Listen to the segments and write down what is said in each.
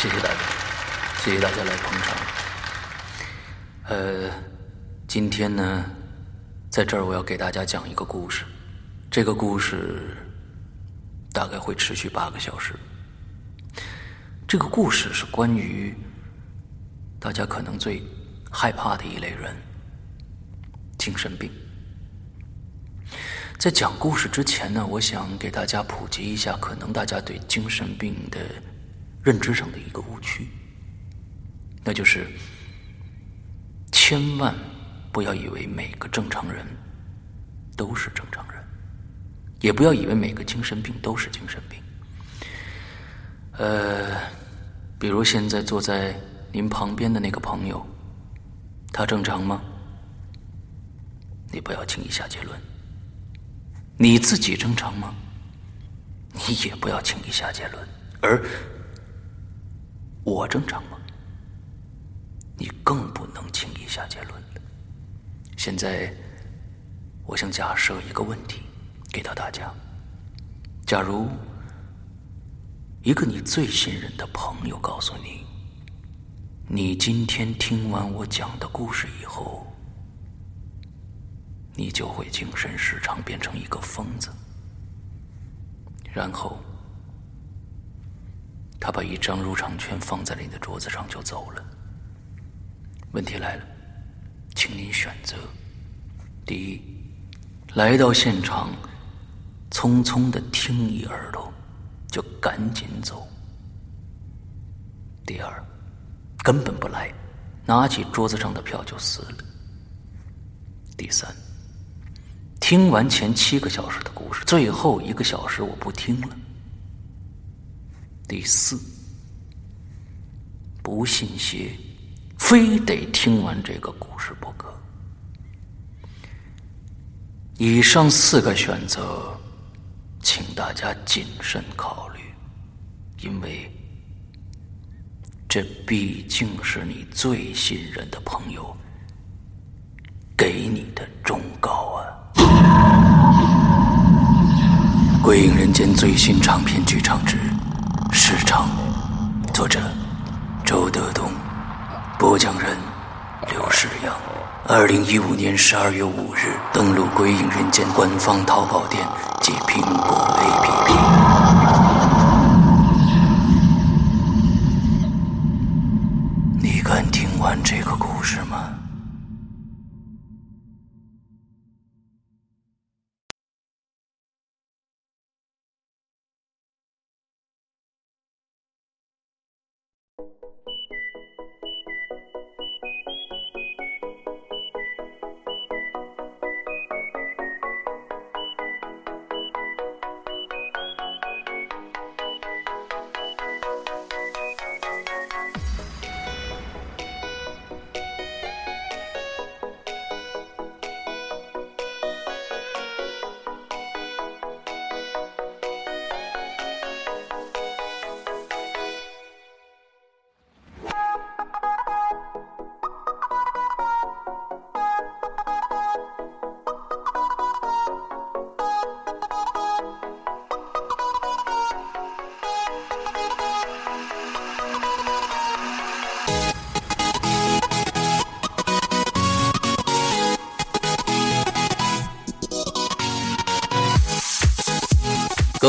谢谢大家，谢谢大家来捧场。呃，今天呢，在这儿我要给大家讲一个故事，这个故事大概会持续八个小时。这个故事是关于大家可能最害怕的一类人——精神病。在讲故事之前呢，我想给大家普及一下，可能大家对精神病的认知上的一个误区，那就是千万不要以为每个正常人都是正常人，也不要以为每个精神病都是精神病。呃，比如现在坐在您旁边的那个朋友，他正常吗？你不要轻易下结论。你自己正常吗？你也不要轻易下结论。而我正常吗？你更不能轻易下结论了。现在，我想假设一个问题给到大家：假如一个你最信任的朋友告诉你，你今天听完我讲的故事以后，你就会精神失常，变成一个疯子，然后。他把一张入场券放在了你的桌子上，就走了。问题来了，请您选择：第一，来到现场，匆匆的听一耳朵，就赶紧走；第二，根本不来，拿起桌子上的票就撕了；第三，听完前七个小时的故事，最后一个小时我不听了。第四，不信邪，非得听完这个故事不可。以上四个选择，请大家谨慎考虑，因为这毕竟是你最信任的朋友给你的忠告啊！《鬼影人间》最新长篇剧场之。市场，作者周德东，播讲人刘世阳。二零一五年十二月五日，登录《鬼影人间》官方淘宝店及苹果 APP。你敢听完这个故事吗？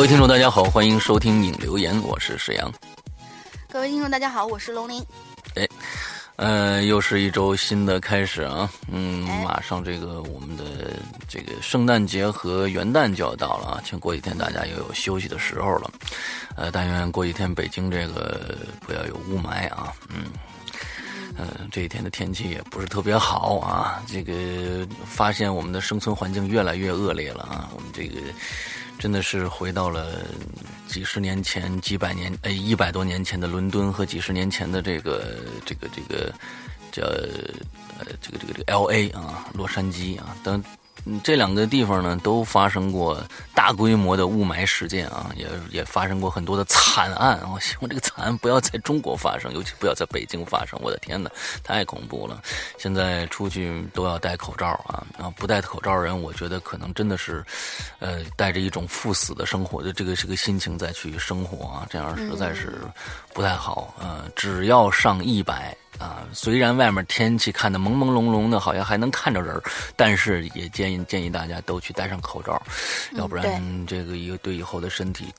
各位听众，大家好，欢迎收听影留言，我是石阳。各位听众，大家好，我是龙鳞。哎，呃，又是一周新的开始啊，嗯，马上这个我们的这个圣诞节和元旦就要到了啊，请过几天大家又有休息的时候了。呃，但愿过几天北京这个不要有雾霾啊，嗯，嗯，这几天的天气也不是特别好啊，这个发现我们的生存环境越来越恶劣了啊，我们这个。真的是回到了几十年前、几百年、哎一百多年前的伦敦和几十年前的这个、这个、这个叫呃这个、这个、这个 L A 啊，洛杉矶啊等，等这两个地方呢，都发生过大规模的雾霾事件啊，也也发生过很多的惨案啊。我希望这个惨案不要在中国发生，尤其不要在北京发生。我的天哪，太恐怖了！现在出去都要戴口罩啊，啊，不戴口罩人，我觉得可能真的是，呃，带着一种赴死的生活的这个这个心情再去生活啊，这样实在是不太好。呃，只要上一百。啊，虽然外面天气看得朦朦胧胧的，好像还能看着人但是也建议建议大家都去戴上口罩，要不然这个一个对以后的身体。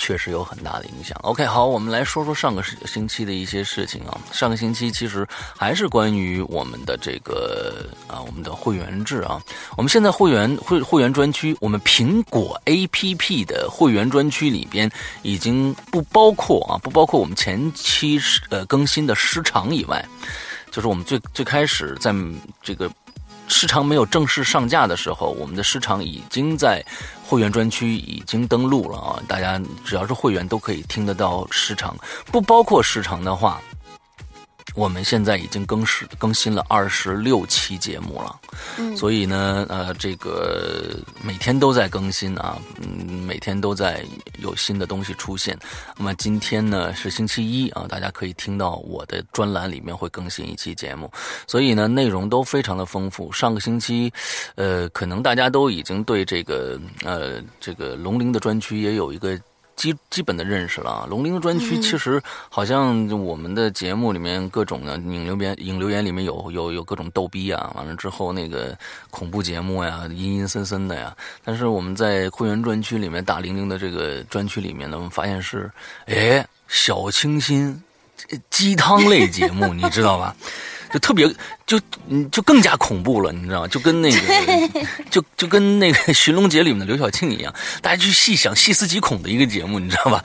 确实有很大的影响。OK，好，我们来说说上个星期的一些事情啊。上个星期其实还是关于我们的这个啊，我们的会员制啊。我们现在会员会会员专区，我们苹果 APP 的会员专区里边已经不包括啊，不包括我们前期呃更新的时长以外，就是我们最最开始在这个。市场没有正式上架的时候，我们的市场已经在会员专区已经登录了啊！大家只要是会员都可以听得到时长，不包括时长的话。我们现在已经更新更新了二十六期节目了，嗯，所以呢，呃，这个每天都在更新啊，嗯，每天都在有新的东西出现。那么今天呢是星期一啊，大家可以听到我的专栏里面会更新一期节目，所以呢内容都非常的丰富。上个星期，呃，可能大家都已经对这个呃这个龙鳞的专区也有一个。基基本的认识了啊，龙鳞的专区其实好像我们的节目里面各种的引留言引留言里面有有有各种逗逼啊，完了之后那个恐怖节目呀，阴阴森森的呀。但是我们在会员专区里面大玲玲的这个专区里面呢，我们发现是哎小清新鸡汤类节目，你知道吧？就特别就嗯就更加恐怖了，你知道吗？就跟那个就就跟那个《寻龙诀》里面的刘晓庆一样，大家去细想、细思极恐的一个节目，你知道吧？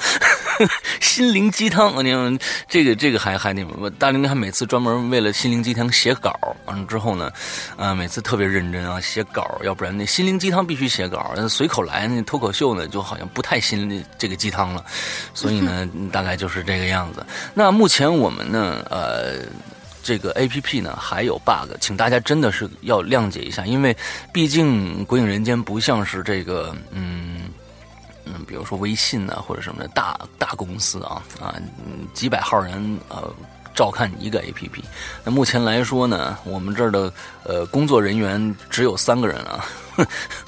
心灵鸡汤，你看这个这个还还那什么？大玲玲还每次专门为了心灵鸡汤写稿，完了之后呢，啊，每次特别认真啊写稿，要不然那心灵鸡汤必须写稿，随口来那脱口秀呢就好像不太心这个鸡汤了，所以呢 大概就是这个样子。那目前我们呢，呃。这个 A P P 呢还有 bug，请大家真的是要谅解一下，因为毕竟《鬼影人间》不像是这个，嗯嗯，比如说微信啊或者什么的大大公司啊啊，几百号人呃照看一个 A P P。那目前来说呢，我们这儿的呃工作人员只有三个人啊。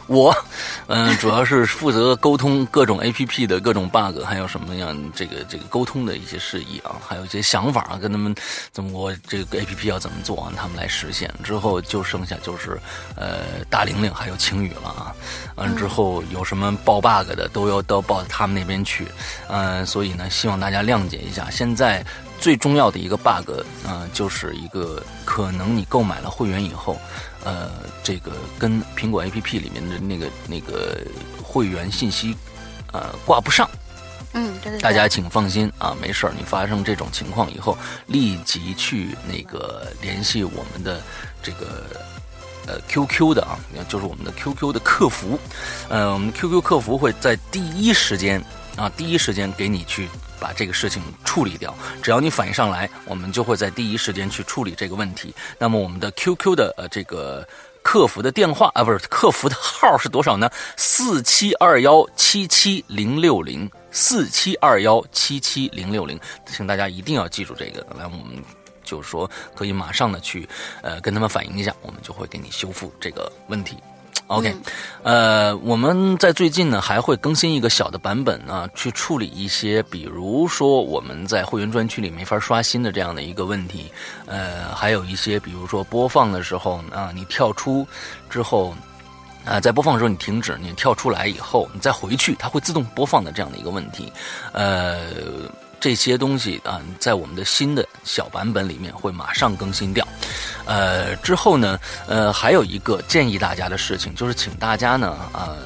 我，嗯，主要是负责沟通各种 A P P 的各种 bug，还有什么样这个这个沟通的一些事宜啊，还有一些想法啊，跟他们怎么我这个 A P P 要怎么做，他们来实现。之后就剩下就是呃大玲玲还有晴雨了啊。完之后有什么报 bug 的都要到报他们那边去，嗯，所以呢，希望大家谅解一下。现在最重要的一个 bug 啊，就是一个可能你购买了会员以后。呃，这个跟苹果 A P P 里面的那个那个会员信息，呃，挂不上。嗯，大家请放心啊，没事儿。你发生这种情况以后，立即去那个联系我们的这个呃 Q Q 的啊，就是我们的 Q Q 的客服。呃，我们 Q Q 客服会在第一时间啊，第一时间给你去。把这个事情处理掉，只要你反应上来，我们就会在第一时间去处理这个问题。那么我们的 QQ 的呃这个客服的电话啊，不是客服的号是多少呢？四七二幺七七零六零，四七二幺七七零六零，请大家一定要记住这个。来，我们就是说可以马上的去呃跟他们反映一下，我们就会给你修复这个问题。OK，呃，我们在最近呢还会更新一个小的版本啊，去处理一些，比如说我们在会员专区里没法刷新的这样的一个问题，呃，还有一些，比如说播放的时候啊，你跳出之后，啊，在播放的时候你停止，你跳出来以后你再回去，它会自动播放的这样的一个问题，呃。这些东西啊，在我们的新的小版本里面会马上更新掉。呃，之后呢，呃，还有一个建议大家的事情，就是请大家呢，呃，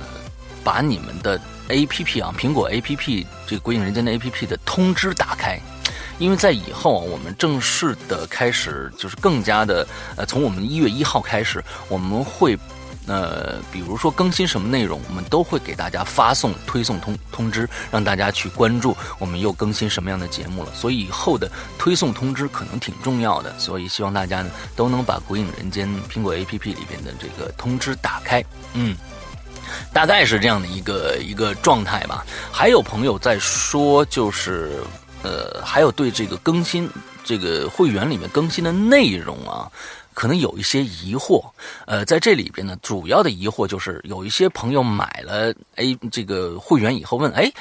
把你们的 A P P 啊，苹果 A P P 这个《鬼影人间》的 A P P 的通知打开，因为在以后我们正式的开始，就是更加的，呃，从我们一月一号开始，我们会。呃，比如说更新什么内容，我们都会给大家发送推送通通知，让大家去关注我们又更新什么样的节目了。所以以后的推送通知可能挺重要的，所以希望大家呢都能把《鬼影人间》苹果 APP 里边的这个通知打开。嗯。大概是这样的一个一个状态吧。还有朋友在说，就是呃，还有对这个更新这个会员里面更新的内容啊，可能有一些疑惑。呃，在这里边呢，主要的疑惑就是有一些朋友买了 A 这个会员以后问，哎，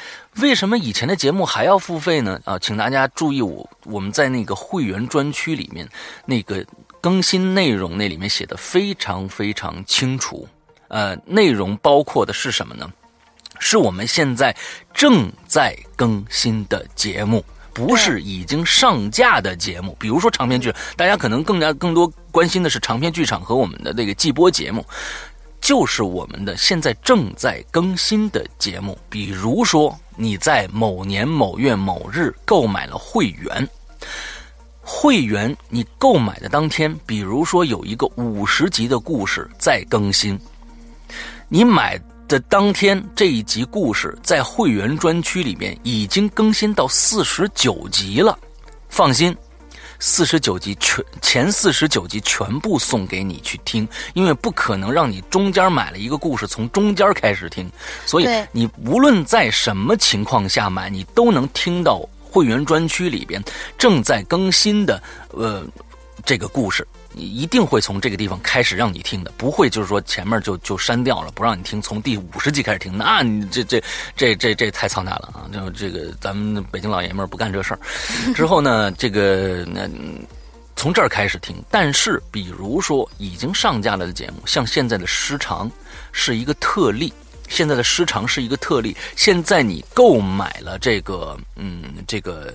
为什么以前的节目还要付费呢？啊，请大家注意，我我们在那个会员专区里面那个更新内容那里面写的非常非常清楚。呃，内容包括的是什么呢？是我们现在正在更新的节目，不是已经上架的节目。比如说长篇剧，大家可能更加更多关心的是长篇剧场和我们的那个季播节目，就是我们的现在正在更新的节目。比如说你在某年某月某日购买了会员，会员你购买的当天，比如说有一个五十集的故事在更新。你买的当天这一集故事在会员专区里面已经更新到四十九集了，放心，四十九集全前四十九集全部送给你去听，因为不可能让你中间买了一个故事从中间开始听，所以你无论在什么情况下买，你都能听到会员专区里边正在更新的呃这个故事。你一定会从这个地方开始让你听的，不会就是说前面就就删掉了，不让你听，从第五十集开始听，那你这这这这这太操蛋了啊！就这个咱们北京老爷们儿不干这事儿。之后呢，这个那从这儿开始听，但是比如说已经上架了的节目，像现在的时长是一个特例，现在的时长是一个特例。现在你购买了这个，嗯，这个。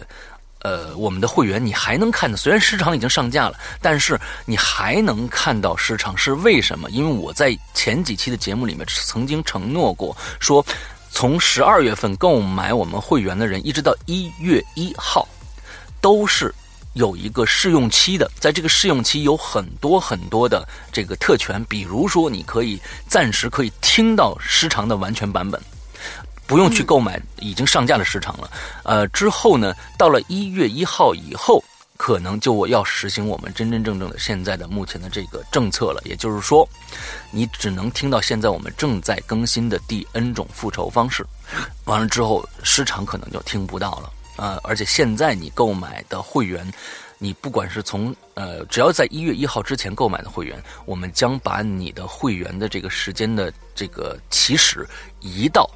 呃，我们的会员你还能看到，虽然时长已经上架了，但是你还能看到时长是为什么？因为我在前几期的节目里面曾经承诺过，说从十二月份购买我们会员的人，一直到一月一号，都是有一个试用期的。在这个试用期有很多很多的这个特权，比如说你可以暂时可以听到时长的完全版本。不用去购买已经上架的时长了，呃，之后呢，到了一月一号以后，可能就要实行我们真真正正的现在的目前的这个政策了。也就是说，你只能听到现在我们正在更新的第 N 种复仇方式，完了之后时长可能就听不到了。呃，而且现在你购买的会员，你不管是从呃，只要在一月一号之前购买的会员，我们将把你的会员的这个时间的这个起始移到。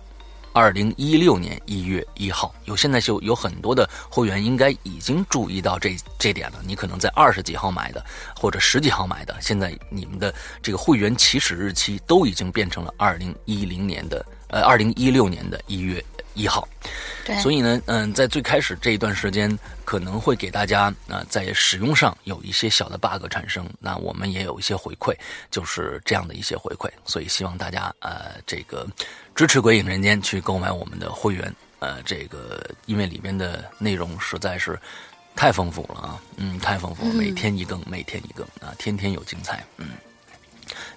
二零一六年一月一号，有现在就有很多的会员应该已经注意到这这点了。你可能在二十几号买的，或者十几号买的，现在你们的这个会员起始日期都已经变成了二零一零年的呃二零一六年的一月。一号，所以呢，嗯，在最开始这一段时间，可能会给大家啊，在使用上有一些小的 bug 产生，那我们也有一些回馈，就是这样的一些回馈，所以希望大家呃，这个支持鬼影人间去购买我们的会员，呃，这个因为里面的内容实在是太丰富了啊，嗯，太丰富，每天一更，每天一更啊，天天有精彩，嗯。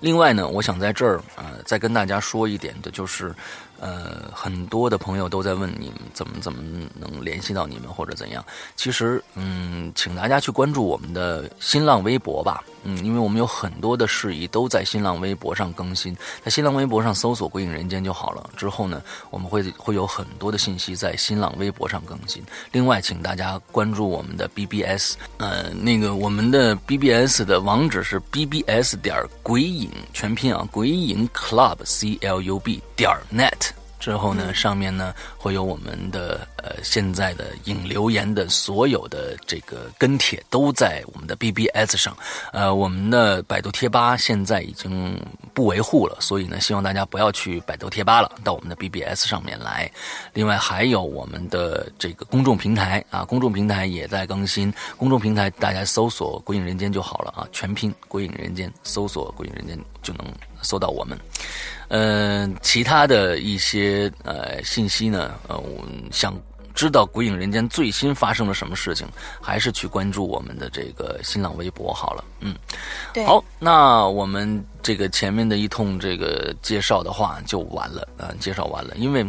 另外呢，我想在这儿呃，再跟大家说一点的就是。呃，很多的朋友都在问你们怎么怎么能联系到你们或者怎样。其实，嗯，请大家去关注我们的新浪微博吧。嗯，因为我们有很多的事宜都在新浪微博上更新，在新浪微博上搜索“鬼影人间”就好了。之后呢，我们会会有很多的信息在新浪微博上更新。另外，请大家关注我们的 BBS，呃，那个我们的 BBS 的网址是 BBS 点鬼影全拼啊，鬼影 Club C L U B 点 net。之后呢，上面呢会有我们的呃现在的引留言的所有的这个跟帖都在我们的 BBS 上，呃，我们的百度贴吧现在已经不维护了，所以呢，希望大家不要去百度贴吧了，到我们的 BBS 上面来。另外还有我们的这个公众平台啊，公众平台也在更新，公众平台大家搜索“鬼影人间”就好了啊，全拼“鬼影人间”，搜索“鬼影人间”就能搜到我们。嗯，其他的一些呃信息呢，呃，我想知道《鬼影人间》最新发生了什么事情，还是去关注我们的这个新浪微博好了。嗯，对，好，那我们这个前面的一通这个介绍的话就完了啊、介绍完了，因为。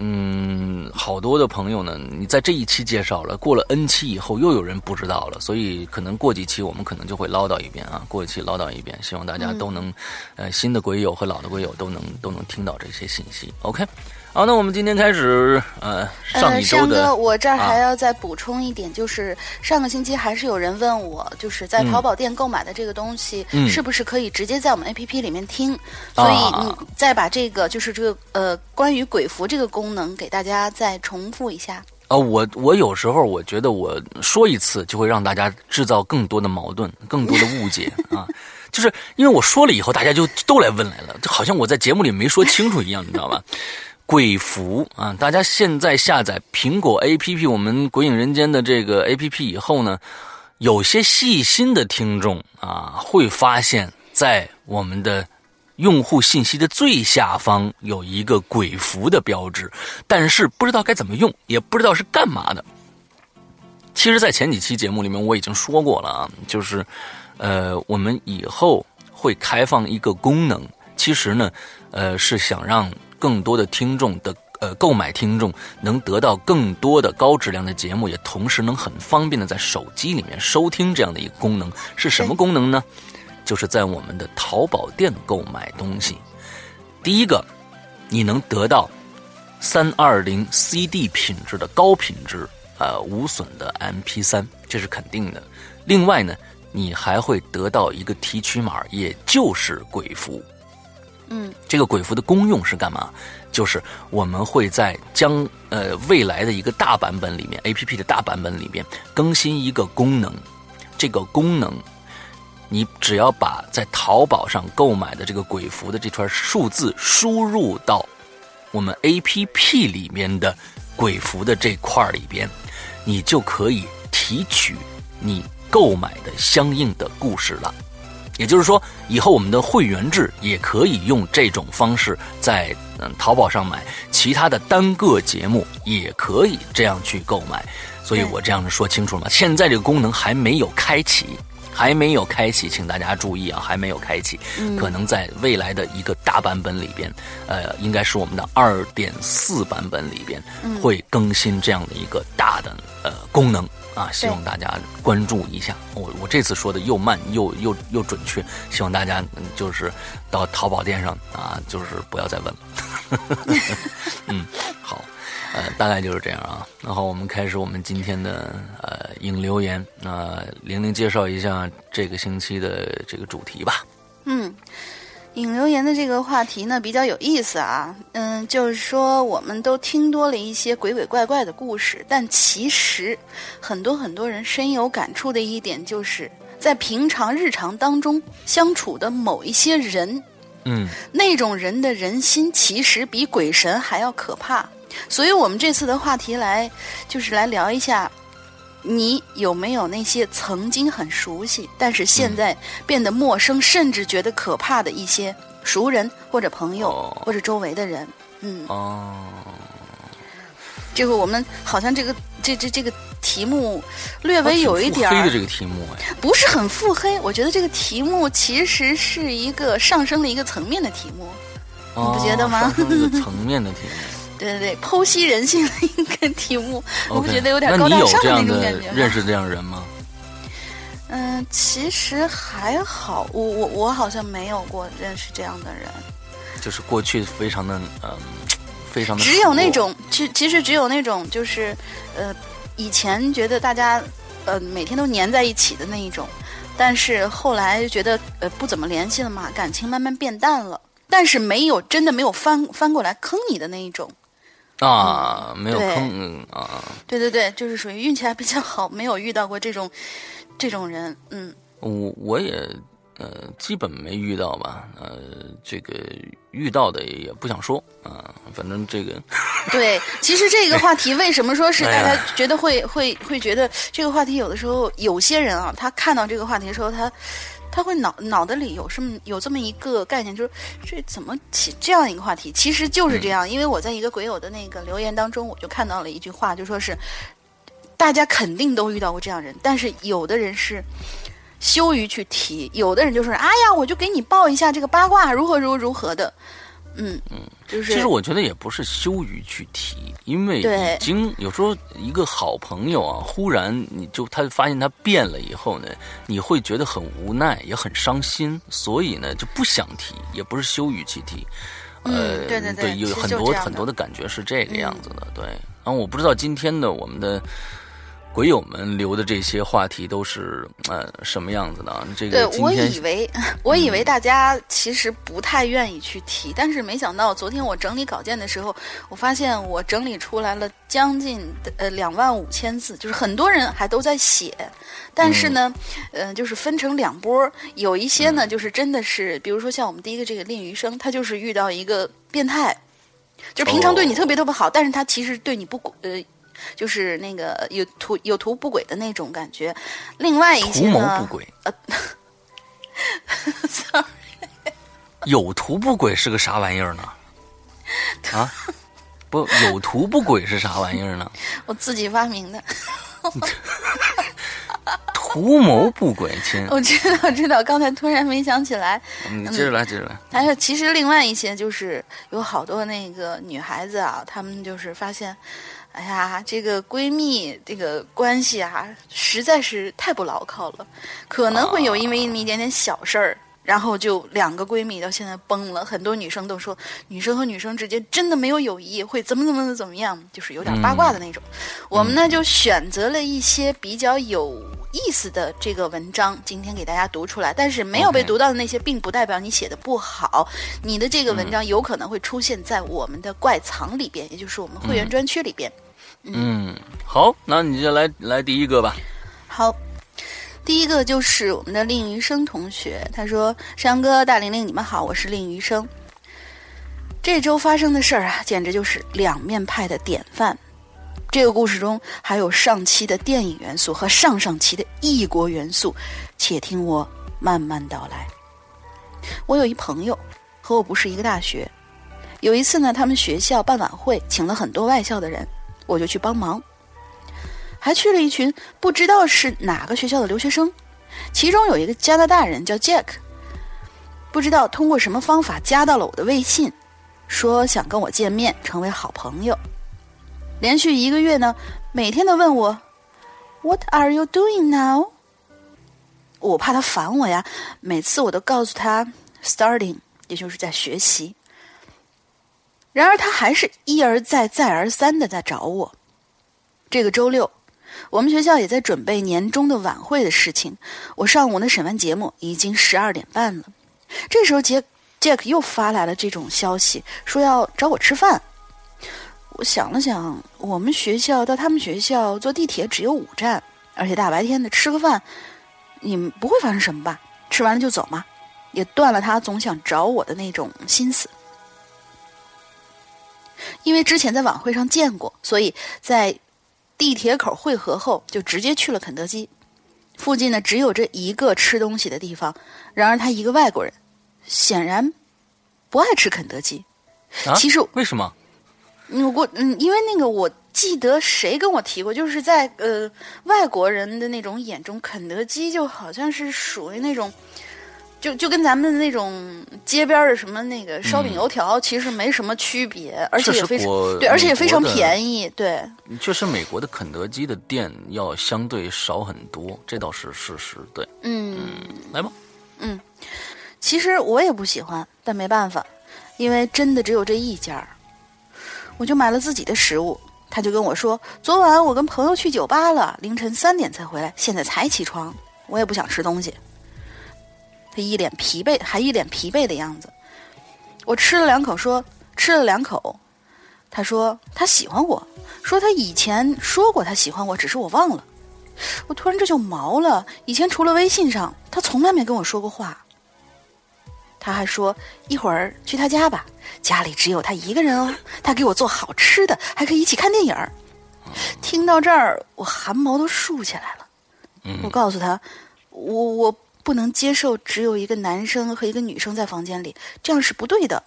嗯，好多的朋友呢，你在这一期介绍了，过了 N 期以后又有人不知道了，所以可能过几期我们可能就会唠叨一遍啊，过几期唠叨一遍，希望大家都能，呃，新的鬼友和老的鬼友都能都能听到这些信息。OK，好，那我们今天开始，呃，上呃，一周的，山哥，我这儿啊还要再补充一点，就是上个星期还是有人问我，就是在淘宝店购买的这个东西，嗯是不是可以直接在我们 APP 里面听？所以啊你再把这个就是这个呃关于鬼符这个功能给大家再重复一下。啊，我我有时候我觉得我说一次就会让大家制造更多的矛盾，更多的误解 啊，就是因为我说了以后，大家就都来问来了，就好像我在节目里没说清楚一样，你知道吧？鬼符啊，大家现在下载苹果 APP，我们《鬼影人间》的这个 APP 以后呢，有些细心的听众啊，会发现，在我们的用户信息的最下方有一个鬼符的标志，但是不知道该怎么用，也不知道是干嘛的。其实，在前几期节目里面我已经说过了啊，就是，呃，我们以后会开放一个功能，其实呢，呃，是想让更多的听众的呃购买听众能得到更多的高质量的节目，也同时能很方便的在手机里面收听这样的一个功能。是什么功能呢？就是在我们的淘宝店购买东西。第一个，你能得到三二零 CD 品质的高品质呃无损的 MP 3这是肯定的。另外呢，你还会得到一个提取码，也就是鬼符。嗯，这个鬼符的功用是干嘛？就是我们会在将呃未来的一个大版本里面，A P P 的大版本里面更新一个功能，这个功能，你只要把在淘宝上购买的这个鬼符的这串数字输入到我们 A P P 里面的鬼符的这块里边，你就可以提取你购买的相应的故事了。也就是说，以后我们的会员制也可以用这种方式在嗯淘宝上买，其他的单个节目也可以这样去购买。所以我这样说清楚了吗？现在这个功能还没有开启，还没有开启，请大家注意啊，还没有开启，可能在未来的一个大版本里边，呃，应该是我们的二点四版本里边会更新这样的一个大的呃功能。啊，希望大家关注一下。我我这次说的又慢又又又准确，希望大家嗯就是到淘宝店上啊，就是不要再问了。嗯，好，呃，大概就是这样啊。然后我们开始我们今天的呃影留言。那玲玲介绍一下这个星期的这个主题吧。嗯，引留言的这个话题呢比较有意思啊，嗯，就是说我们都听多了一些鬼鬼怪怪的故事，但其实很多很多人深有感触的一点，就是在平常日常当中相处的某一些人，嗯那种人的人心其实比鬼神还要可怕。所以我们这次的话题来就是来聊一下，你有没有那些曾经很熟悉，但是现在变得陌生，甚至觉得可怕的一些熟人或者朋友、哦或者周围的人？嗯，哦，这个我们好像这个这这这个题目略微有一点儿挺腹黑的这个题目哎，不是很腹黑，我觉得这个题目其实是一个上升了一个层面的题目。你不觉得吗上升一个层面的题目。对对对，剖析人性的一个题目，我不觉得有点高大上的那种感觉？认识这样人吗？嗯，其实还好，我我我好像没有过认识这样的人，就是过去非常的嗯，非常的只有那种，其其实只有那种，就是呃，以前觉得大家呃每天都粘在一起的那一种，但是后来觉得呃不怎么联系了嘛，感情慢慢变淡了，但是没有真的没有翻翻过来坑你的那一种。啊，没有对坑嗯啊。对对对，就是属于运气还比较好，没有遇到过这种这种人。嗯，我我也呃基本没遇到吧，呃，这个遇到的也不想说啊、反正这个 对，其实这个话题为什么说是 大哎家觉得会会会觉得这个话题有的时候有些人啊，他看到这个话题的时候，他他会脑脑袋里有什么有这么一个概念，就是这怎么起这样一个话题？其实就是这样，因为我在一个鬼友的那个留言当中，我就看到了一句话，就说是大家肯定都遇到过这样人，但是有的人是羞于去提，有的人就是哎呀，我就给你报一下这个八卦如何如何如何的，嗯嗯，就是其实我觉得也不是羞于去提，因为已经有时候一个好朋友啊，忽然你就他发现他变了以后呢，你会觉得很无奈，也很伤心，所以呢就不想提，也不是羞于去提。嗯呃，对对对有很多很多的感觉是这个样子的，对。然后我不知道今天的我们的鬼友们留的这些话题都是呃什么样子的啊？这对我个今天以为我以为大家其实不太愿意去提，但是没想到昨天我整理稿件的时候，我发现我整理出来了将近呃两万五千字，就是很多人还都在写，但是呢，呃，就是分成两波儿，有一些呢就是真的是，比如说像我们第一个这个令余生，他就是遇到一个变态，就平常对你特别特别好，但是他其实对你不轨呃。就是那个有图有图不轨的那种感觉，另外一些呢，谋不轨，有图不轨是个啥玩意儿呢？啊，不，有图不轨是啥玩意儿呢？我自己发明的。图谋不轨，亲，我知道，知道，刚才突然没想起来。你接着来，接着来。还有，其实另外一些就是有好多那个女孩子啊，她们就是发现，哎呀，这个闺蜜这个关系啊，实在是太不牢靠了，可能会有因为那么一点点小事儿。然后就两个闺蜜到现在崩了，很多女生都说女生和女生之间真的没有友谊，会怎么怎么怎么样，就是有点八卦的那种。我们呢就选择了一些比较有意思的这个文章，今天给大家读出来。但是没有被读到的那些，并不代表你写的不好，你的这个文章有可能会出现在我们的怪藏里边，也就是我们会员专区里边。嗯，好，那你就来来第一个吧。好，第一个就是我们的令余生同学，他说：“山哥、大玲玲，你们好，我是令余生。这周发生的事儿啊，简直就是两面派的典范。这个故事中还有上期的电影元素和上上期的异国元素，且听我慢慢道来。我有一朋友和我不是一个大学，有一次呢，他们学校办晚会，请了很多外校的人，我就去帮忙。”还去了一群不知道是哪个学校的留学生，其中有一个加拿大人叫 Jack，不知道通过什么方法加到了我的微信，说想跟我见面，成为好朋友。连续一个月呢，每天都问我 What are you doing now？我怕他烦我呀，每次我都告诉他 Starting，也就是在学习。然而他还是一而再、再而三的在找我。这个周六。我们学校也在准备年终的晚会的事情。我上午呢审完节目，已经十二点半了。这时候杰杰克又发来了这种消息，说要找我吃饭。我想了想，我们学校到他们学校坐地铁只有五站，而且大白天的吃个饭，你们不会发生什么吧？吃完了就走嘛，也断了他总想找我的那种心思。因为之前在晚会上见过，所以在。地铁口汇合后，就直接去了肯德基。附近呢只有这一个吃东西的地方。然而他一个外国人，显然不爱吃肯德基。啊？其实为什么？嗯，我嗯，因为那个我记得谁跟我提过，就是在呃外国人的那种眼中，肯德基就好像是属于那种。就就跟咱们的那种街边的什么那个烧饼油条，其实没什么区别，而且也非常对，而且也非常便宜。对，确实美国的肯德基的店要相对少很多，这倒是事实。对，嗯，来吧。嗯，其实我也不喜欢，但没办法，因为真的只有这一家，我就买了自己的食物。他就跟我说，昨晚我跟朋友去酒吧了，凌晨三点才回来，现在才起床，我也不想吃东西。他一脸疲惫，还一脸疲惫的样子。我吃了两口，说吃了两口。他说他喜欢我，说他以前说过他喜欢我，只是我忘了。我突然这就毛了。以前除了微信上，他从来没跟我说过话。他还说一会儿去他家吧，家里只有他一个人哦。他给我做好吃的，还可以一起看电影。听到这儿，我汗毛都竖起来了。我告诉他，我我。不能接受只有一个男生和一个女生在房间里，这样是不对的。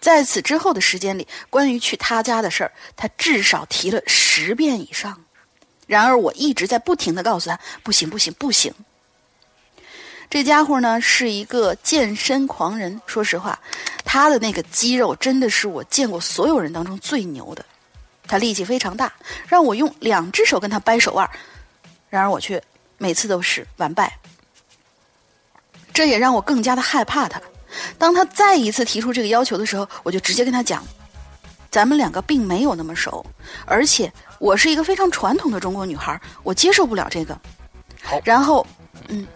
在此之后的时间里，关于去他家的事儿，他至少提了十遍以上。然而，我一直在不停的告诉他：不行，不行，不行。这家伙呢是一个健身狂人，说实话，他的那个肌肉真的是我见过所有人当中最牛的。他力气非常大，让我用两只手跟他掰手腕，然而我却每次都是完败。这也让我更加的害怕他。当他再一次提出这个要求的时候，我就直接跟他讲：“咱们两个并没有那么熟，而且我是一个非常传统的中国女孩，我接受不了这个。”好然后，嗯。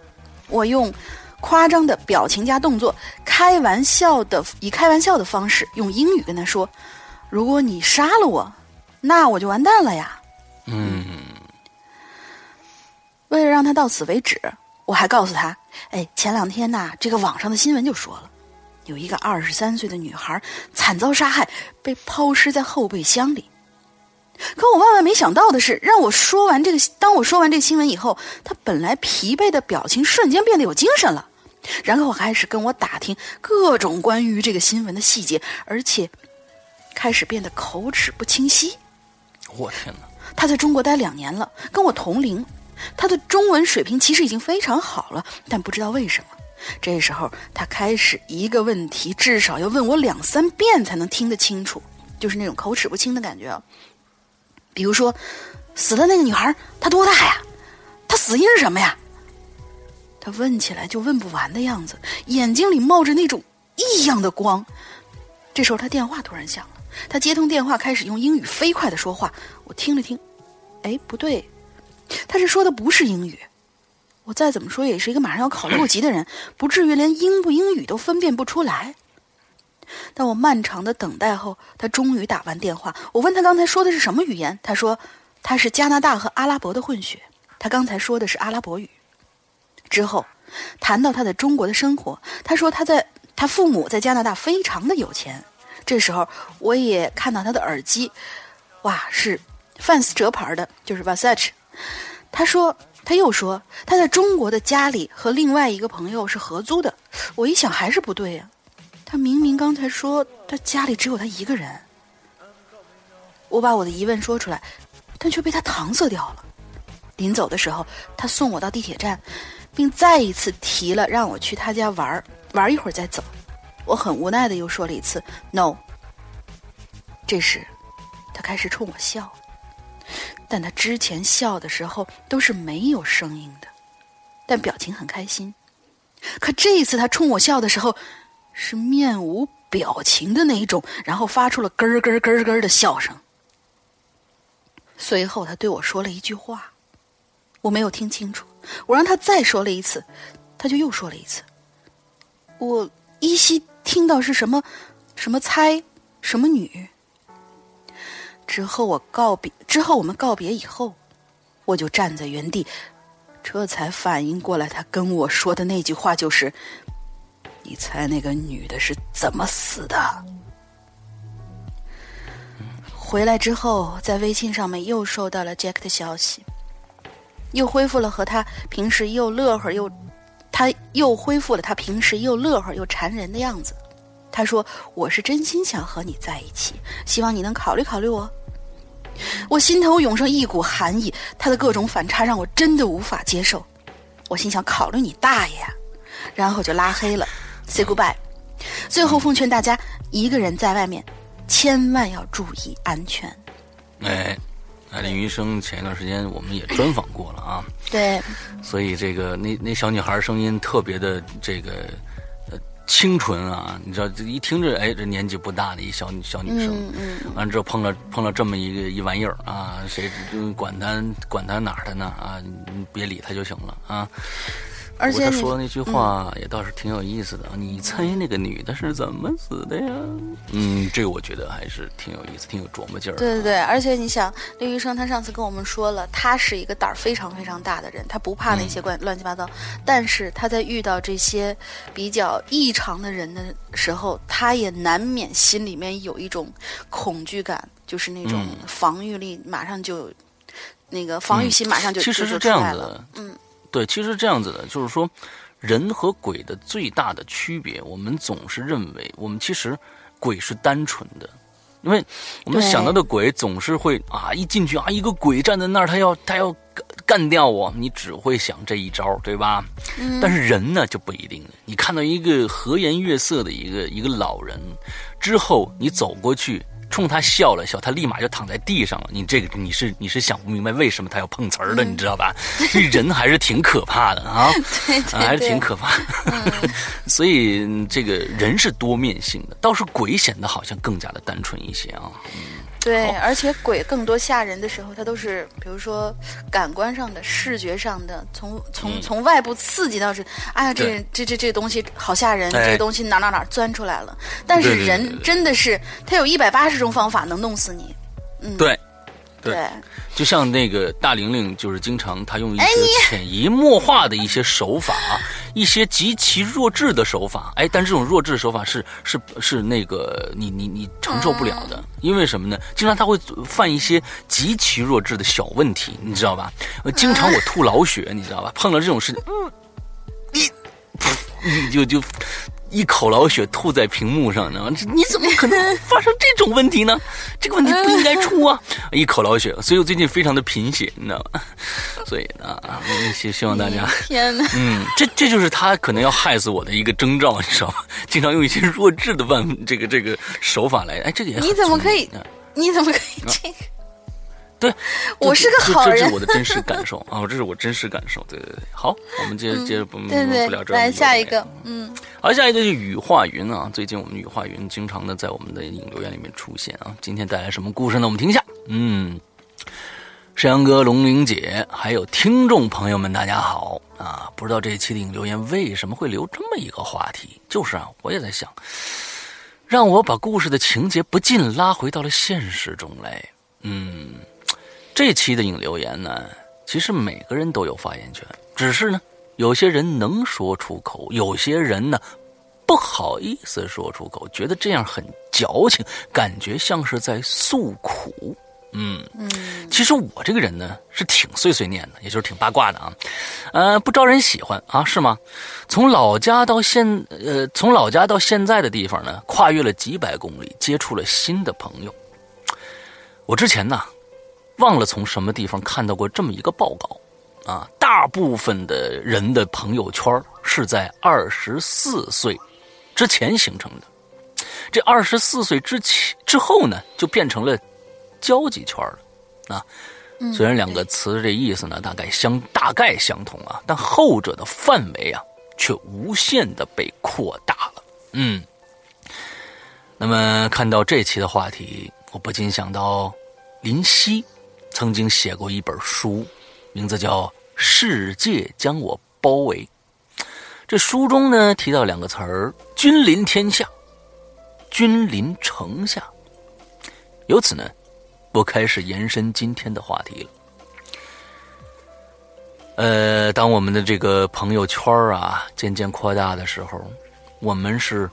我用夸张的表情加动作，开玩笑的以开玩笑的方式用英语跟他说：“如果你杀了我，那我就完蛋了呀。”嗯。为了让他到此为止，我还告诉他：“哎，前两天呐，这个网上的新闻就说了，有一个二十三岁的女孩惨遭杀害，被抛尸在后备箱里。”可我万万没想到的是，让我说完这个，当我说完这个新闻以后，他本来疲惫的表情瞬间变得有精神了，然后开始跟我打听各种关于这个新闻的细节，而且开始变得口齿不清晰。我天哪！他在中国待两年了，跟我同龄，他的中文水平其实已经非常好了，但不知道为什么，这时候他开始一个问题至少要问我两三遍才能听得清楚，就是那种口齿不清的感觉。比如说，死的那个女孩她多大呀？她死因是什么呀？他问起来就问不完的样子，眼睛里冒着那种异样的光。这时候他电话突然响了，他接通电话，开始用英语飞快的说话。我听了听，哎，不对，他是说的不是英语。我再怎么说也是一个马上要考六级的人，不至于连英不英语都分辨不出来。当我漫长的等待后，他终于打完电话。我问他刚才说的是什么语言，他说他是加拿大和阿拉伯的混血。他刚才说的是阿拉伯语。之后谈到他在中国的生活，他说他在他父母在加拿大非常的有钱。这时候我也看到他的耳机，哇，是范思哲牌的，就是 Versace。他说他又说他在中国的家里和另外一个朋友是合租的。我一想还是不对呀。他明明刚才说他家里只有他一个人，我把我的疑问说出来，但却被他搪塞掉了。临走的时候，他送我到地铁站，并再一次提了让我去他家玩玩一会儿再走。我很无奈的又说了一次 “no”。这时，他开始冲我笑，但他之前笑的时候都是没有声音的，但表情很开心。可这一次他冲我笑的时候。是面无表情的那一种，然后发出了咯咯咯咯的笑声。随后他对我说了一句话，我没有听清楚。我让他再说了一次，他就又说了一次。我依稀听到是什么什么猜什么女。之后我告别，之后我们告别以后，我就站在原地，这才反应过来，他跟我说的那句话就是。你猜那个女的是怎么死的？回来之后，在微信上面又收到了 Jack 的消息，又恢复了和他平时又乐呵又，他又恢复了他平时又乐呵又缠人的样子。他说：“我是真心想和你在一起，希望你能考虑考虑我。”我心头涌上一股寒意，他的各种反差让我真的无法接受。我心想：“考虑你大爷！”然后就拉黑了。Say goodbye。最后奉劝大家，一个人在外面，千万要注意安全。哎，艾琳余生前一段时间我们也专访过了啊。对。所以这个那那小女孩声音特别的这个呃清纯啊，你知道这一听这哎这年纪不大的一小小女生，嗯嗯。完之后碰了碰了这么一个一玩意儿啊，谁管他管他哪儿的呢啊？你别理他就行了啊。而且他说的那句话也倒是挺有意思的。你猜那个女的是怎么死的呀？嗯，这个我觉得还是挺有意思，挺有琢磨劲儿。对对对，而且你想，刘医生他上次跟我们说了，他是一个胆儿非常非常大的人，他不怕那些乱乱七八糟。但是他在遇到这些比较异常的人的时候，他也难免心里面有一种恐惧感，就是那种防御力马上就那个防御心马上就其实是这样子。嗯。对，其实这样子的，就是说，人和鬼的最大的区别，我们总是认为，我们其实鬼是单纯的，因为我们想到的鬼总是会啊，一进去啊，一个鬼站在那儿，他要他要干干掉我，你只会想这一招，对吧？但是人呢就不一定了。你看到一个和颜悦色的一个一个老人之后，你走过去。冲他笑了笑，他立马就躺在地上了。你这个你是你是想不明白为什么他要碰瓷儿的，你知道吧？这人还是挺可怕的啊，还是挺可怕。所以这个人是多面性的，倒是鬼显得好像更加的单纯一些啊。对，而且鬼更多吓人的时候，它都是比如说感官上的、视觉上的，从从从外部刺激到是，哎呀，这这这这东西好吓人，这东西哪哪哪钻出来了。但是人真的是，他有一百八十种方法能弄死你。嗯，对。对，就像那个大玲玲，就是经常她用一些潜移默化的一些手法，一些极其弱智的手法。哎，但这种弱智手法是是是那个你你你承受不了的，因为什么呢？经常他会犯一些极其弱智的小问题，你知道吧？经常我吐老血，你知道吧？碰到这种事情，嗯，你你就就。一口老血吐在屏幕上呢，你怎么可能 发生这种问题呢？这个问题不应该出啊！一口老血，所以我最近非常的贫血，你知道吗？所以呢，希希望大家，天哪，嗯，这这就是他可能要害死我的一个征兆，你知道吗？经常用一些弱智的办这个这个手法来，哎，这个也你怎么可以？你怎么可以这个？对，我是个好人。这是我的真实感受啊！这是我真实感受。对对对，好，我们接着接着不不聊这。来下一个，嗯，好，下一个是雨化云啊。最近我们雨化云经常的在我们的影留言里面出现啊。今天带来什么故事呢？我们听一下。嗯，山羊哥、龙玲姐，还有听众朋友们，大家好啊！不知道这一期的影留言为什么会留这么一个话题？就是啊，我也在想，让我把故事的情节不禁拉回到了现实中来。嗯。这期的引留言呢，其实每个人都有发言权，只是呢，有些人能说出口，有些人呢，不好意思说出口，觉得这样很矫情，感觉像是在诉苦。嗯嗯，其实我这个人呢，是挺碎碎念的，也就是挺八卦的啊，呃，不招人喜欢啊，是吗？从老家到现，呃，从老家到现在的地方呢，跨越了几百公里，接触了新的朋友。我之前呢。忘了从什么地方看到过这么一个报告，啊，大部分的人的朋友圈是在二十四岁之前形成的，这二十四岁之前之后呢，就变成了交际圈了，啊，虽然两个词这意思呢大概相大概相同啊，但后者的范围啊却无限的被扩大了，嗯，那么看到这期的话题，我不禁想到林夕。曾经写过一本书，名字叫《世界将我包围》。这书中呢提到两个词儿：“君临天下，君临城下。”由此呢，我开始延伸今天的话题了。呃，当我们的这个朋友圈啊渐渐扩大的时候，我们是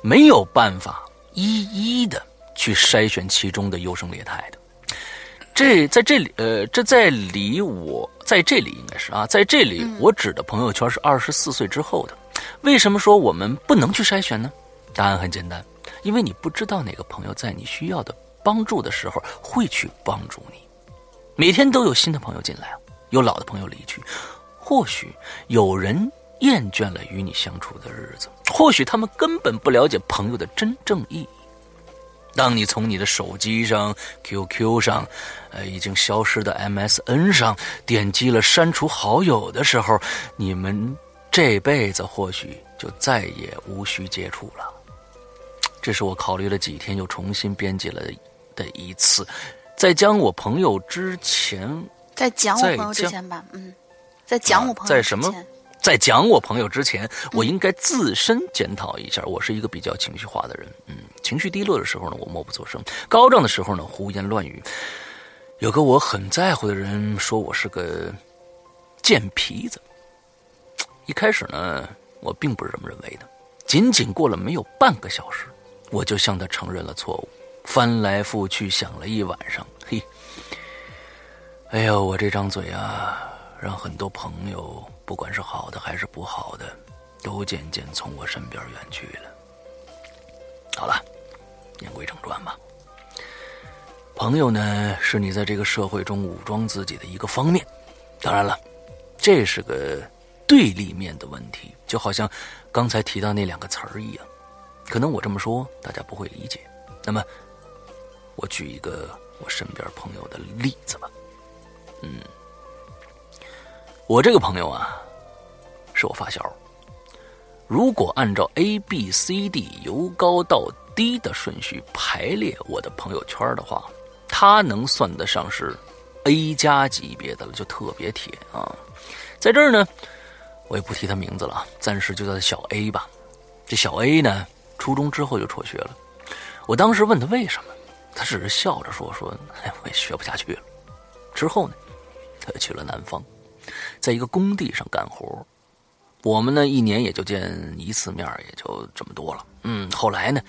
没有办法一一的去筛选其中的优胜劣汰的。这在这里，呃，这在里我在这里应该是啊，在这里我指的朋友圈是二十四岁之后的。为什么说我们不能去筛选呢？答案很简单，因为你不知道哪个朋友在你需要的帮助的时候会去帮助你。每天都有新的朋友进来，有老的朋友离去，或许有人厌倦了与你相处的日子，或许他们根本不了解朋友的真正意义。当你从你的手机上、QQ 上，呃，已经消失的 MSN 上点击了删除好友的时候，你们这辈子或许就再也无需接触了。这是我考虑了几天，又重新编辑了的一次。在讲我朋友之前，在讲我朋友之前吧，嗯，在讲我朋友之前。在讲我朋友之前，我应该自身检讨一下。我是一个比较情绪化的人，嗯，情绪低落的时候呢，我默不作声；高涨的时候呢，胡言乱语。有个我很在乎的人说我是个贱皮子。一开始呢，我并不是这么认为的。仅仅过了没有半个小时，我就向他承认了错误，翻来覆去想了一晚上。嘿，哎呦，我这张嘴啊！让很多朋友，不管是好的还是不好的，都渐渐从我身边远去了。好了，言归正传吧。朋友呢，是你在这个社会中武装自己的一个方面。当然了，这是个对立面的问题，就好像刚才提到那两个词儿一样。可能我这么说大家不会理解。那么，我举一个我身边朋友的例子吧。嗯，我这个朋友啊，是我发小。如果按照 A、B、C、D 由高到低的顺序排列我的朋友圈的话，他能算得上是 A 加级别的了，就特别铁啊。在这儿呢，我也不提他名字了，暂时就叫他小 A 吧。这小 A 呢，初中之后就辍学了。我当时问他为什么，他只是笑着说：“说哎，我也学不下去了。”之后呢？他去了南方，在一个工地上干活。我们呢，一年也就见一次面，也就这么多了。嗯，后来呢，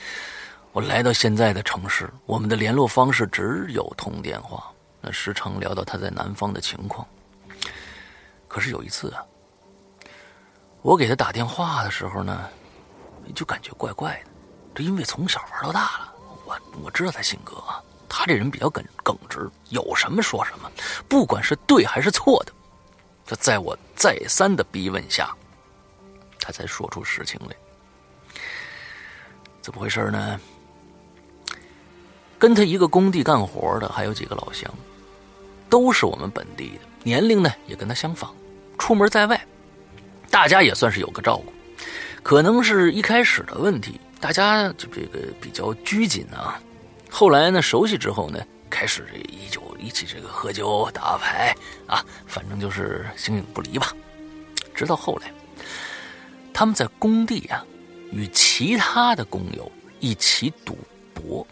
我来到现在的城市，我们的联络方式只有通电话，那时常聊到他在南方的情况。可是有一次啊，我给他打电话的时候呢，就感觉怪怪的。这因为从小玩到大了，我我知道他性格啊。他这人比较耿耿直，有什么说什么，不管是对还是错的，这在我再三的逼问下，他才说出实情来。怎么回事呢？跟他一个工地干活的还有几个老乡，都是我们本地的，年龄呢也跟他相仿。出门在外，大家也算是有个照顾。可能是一开始的问题，大家就这个比较拘谨啊。后来呢，熟悉之后呢，开始一就一起这个喝酒打牌啊，反正就是形影不离吧。直到后来，他们在工地啊，与其他的工友一起赌博，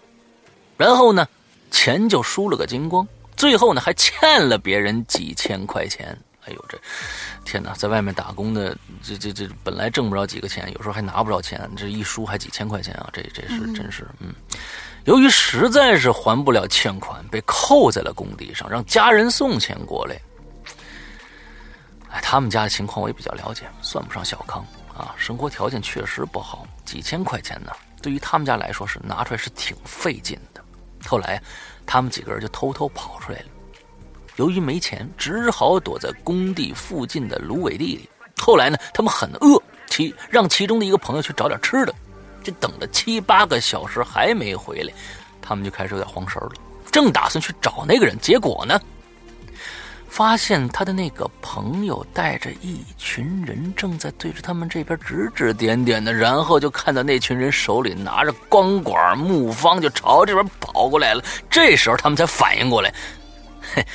然后呢，钱就输了个精光，最后呢，还欠了别人几千块钱。哎呦，这天哪，在外面打工的，这这这本来挣不着几个钱，有时候还拿不着钱，这一输还几千块钱啊，这这是真是嗯。由于实在是还不了欠款，被扣在了工地上，让家人送钱过来。哎，他们家的情况我也比较了解，算不上小康啊，生活条件确实不好。几千块钱呢，对于他们家来说是拿出来是挺费劲的。后来，他们几个人就偷偷跑出来了。由于没钱，只好躲在工地附近的芦苇地里。后来呢，他们很饿，其让其中的一个朋友去找点吃的。就等了七八个小时还没回来，他们就开始有点慌神了。正打算去找那个人，结果呢，发现他的那个朋友带着一群人正在对着他们这边指指点点的，然后就看到那群人手里拿着光管木方，就朝这边跑过来了。这时候他们才反应过来，嘿，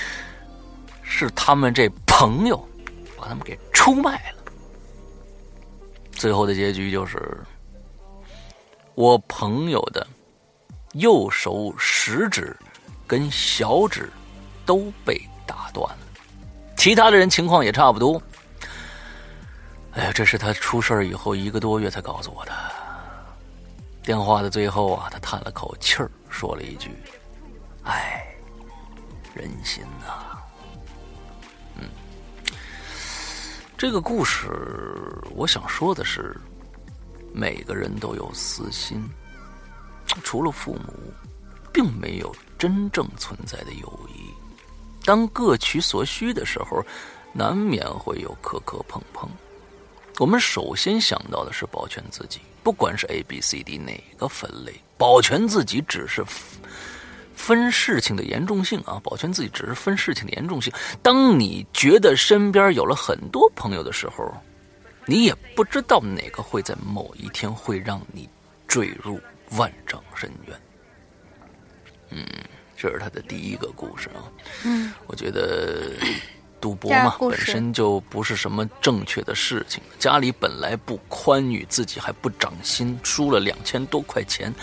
是他们这朋友把他们给出卖了。最后的结局就是。我朋友的右手食指跟小指都被打断了，其他的人情况也差不多。哎呀，这是他出事以后一个多月才告诉我的。电话的最后啊，他叹了口气儿，说了一句：“哎，人心呐。”嗯，这个故事我想说的是。每个人都有私心，除了父母，并没有真正存在的友谊。当各取所需的时候，难免会有磕磕碰碰。我们首先想到的是保全自己，不管是 A、B、C、D 哪个分类，保全自己只是分事情的严重性啊！保全自己只是分事情的严重性。当你觉得身边有了很多朋友的时候，你也不知道哪个会在某一天会让你坠入万丈深渊。嗯，这是他的第一个故事啊。嗯，我觉得赌博嘛，本身就不是什么正确的事情。家里本来不宽裕，自己还不长心，输了两千多块钱。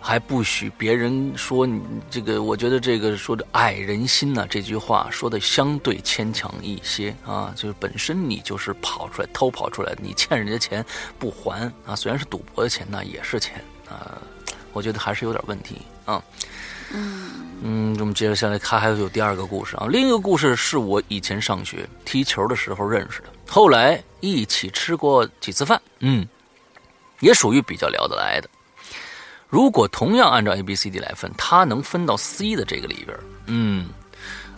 还不许别人说你这个，我觉得这个说的爱人心呢，这句话说的相对牵强一些啊。就是本身你就是跑出来偷跑出来，你欠人家钱不还啊，虽然是赌博的钱，那也是钱啊。我觉得还是有点问题啊。嗯嗯，那么接着下来，他还有第二个故事啊。另一个故事是我以前上学踢球的时候认识的，后来一起吃过几次饭，嗯，也属于比较聊得来的。如果同样按照 A、B、C、D 来分，他能分到 C 的这个里边，嗯，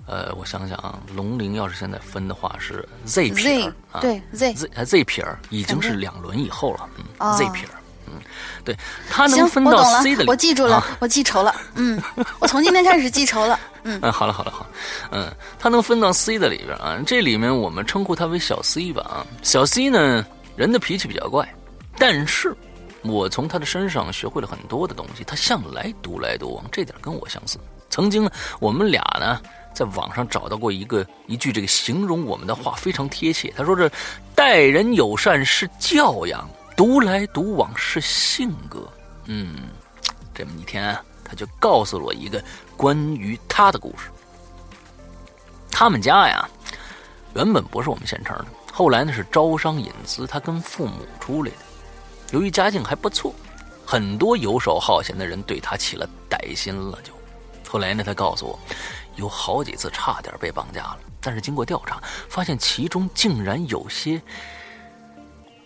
呃，我想想啊，龙鳞要是现在分的话是 Z 撇儿啊，对 Z Z 啊 Z 撇儿已经是两轮以后了，嗯哦，Z 撇儿，嗯，对，他能，分到 C 的里，，我记住了啊，我记仇了。嗯，我从今天开始记仇了。嗯，嗯，好了好了好，嗯，他能分到 C 的里边啊，这里面我们称呼他为小 C 吧啊。小 C 呢，人的脾气比较怪，但是我从他的身上学会了很多的东西。他向来独来独往，这点跟我相似。曾经呢，我们俩呢在网上找到过一个一句这个形容我们的话，非常贴切。他说这待人友善是教养，独来独往是性格。嗯，这么一天啊，他就告诉了我一个关于他的故事。他们家呀，原本不是我们县城的，后来呢是招商引资，他跟父母出来的。由于家境还不错，很多游手好闲的人对他起了歹心了就。后来呢，他告诉我，有好几次差点被绑架了，但是经过调查，发现其中竟然有些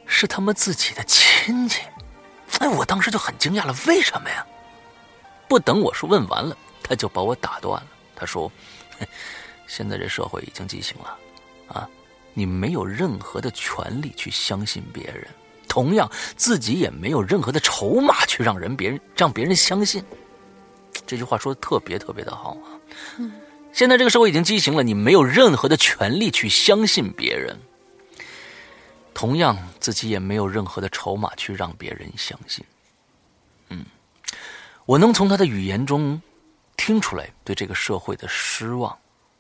是他们自己的亲戚。哎，我当时就很惊讶了，为什么呀？不等我说问完了，他就把我打断了。他说：“现在这社会已经畸形了，啊，你没有任何的权利去相信别人，同样自己也没有任何的筹码去让人别人 让别人相信。”这句话说的特别特别的好啊。现在这个社会已经畸形了，你没有任何的权利去相信别人，同样自己也没有任何的筹码去让别人相信。嗯，我能从他的语言中听出来对这个社会的失望，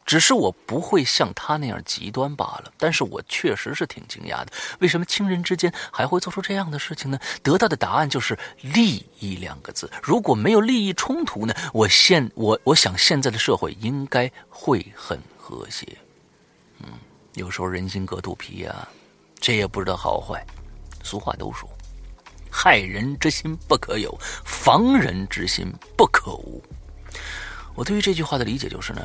只是我不会像他那样极端罢了。但是我确实是挺惊讶的，为什么亲人之间还会做出这样的事情呢？得到的答案就是“利益”两个字。如果没有利益冲突呢？我现我我想现在的社会应该会很和谐。嗯，有时候人心隔肚皮呀、这也不知道好坏。俗话都说。害人之心不可有，防人之心不可无。我对于这句话的理解就是呢，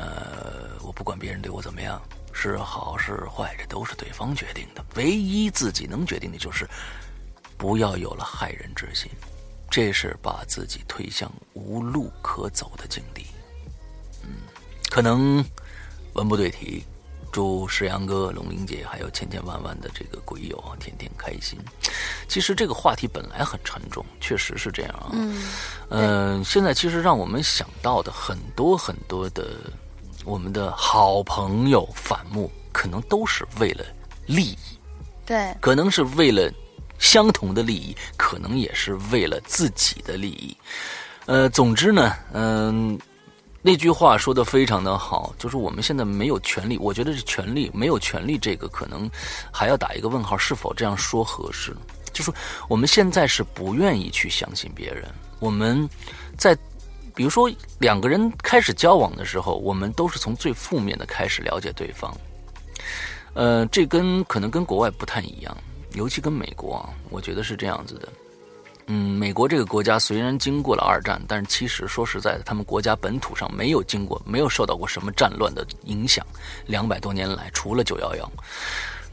我不管别人对我怎么样，是好是坏，这都是对方决定的。唯一自己能决定的就是，不要有了害人之心，这是把自己推向无路可走的境地。嗯，可能文不对题。祝石阳哥、龙玲姐还有千千万万的这个鬼友啊，天天开心。其实这个话题本来很沉重，确实是这样啊。嗯，嗯，现在其实让我们想到的很多很多的我们的好朋友反目，可能都是为了利益，对，可能是为了相同的利益，可能也是为了自己的利益。呃，总之呢，嗯、那句话说的非常的好，就是我们现在没有权利，我觉得是权利没有权利这个可能还要打一个问号，是否这样说合适？就是我们现在是不愿意去相信别人，我们在比如说两个人开始交往的时候，我们都是从最负面的开始了解对方。呃，这跟可能跟国外不太一样，尤其跟美国啊，我觉得是这样子的。嗯，美国这个国家虽然经过了二战，但是其实说实在的，他们国家本土上没有经过，没有受到过什么战乱的影响。两百多年来，除了九幺幺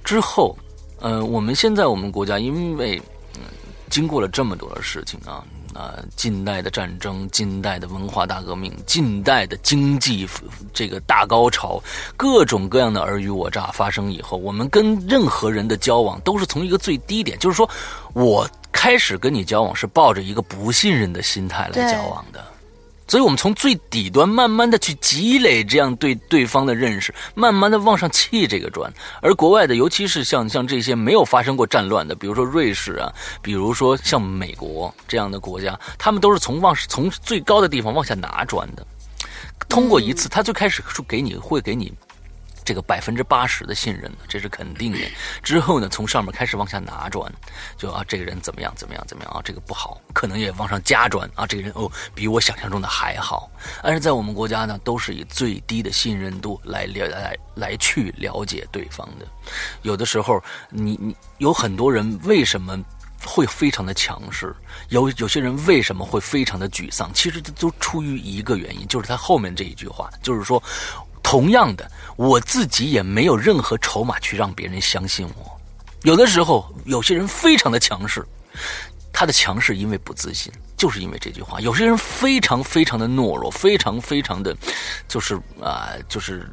之后，呃，我们现在我们国家因为嗯经过了这么多的事情啊。啊，近代的战争、近代的文化大革命、近代的经济这个大高潮，各种各样的尔虞我诈发生以后，我们跟任何人的交往都是从一个最低点，就是说我开始跟你交往是抱着一个不信任的心态来交往的。所以，我们从最底端慢慢的去积累这样对对方的认识，慢慢的往上砌这个砖。而国外的，尤其是像像这些没有发生过战乱的，比如说瑞士啊，比如说像美国这样的国家，他们都是从往从最高的地方往下拿砖的。通过一次，他最开始是给你会给你这个百分之八十的信任呢，这是肯定的。之后呢，从上面开始往下拿砖，就啊，这个人怎么样怎么样怎么样啊，这个不好，可能也往上加砖啊，这个人哦，比我想象中的还好。但是在我们国家呢，都是以最低的信任度来了来来去了解对方的。有的时候，你你有很多人为什么会非常的强势，有有些人为什么会非常的沮丧？其实这都出于一个原因，就是他后面这一句话，就是说，同样的，我自己也没有任何筹码去让别人相信我。有的时候，有些人非常的强势，他的强势因为不自信，就是因为这句话。有些人非常非常的懦弱，非常非常的，就是啊，就是。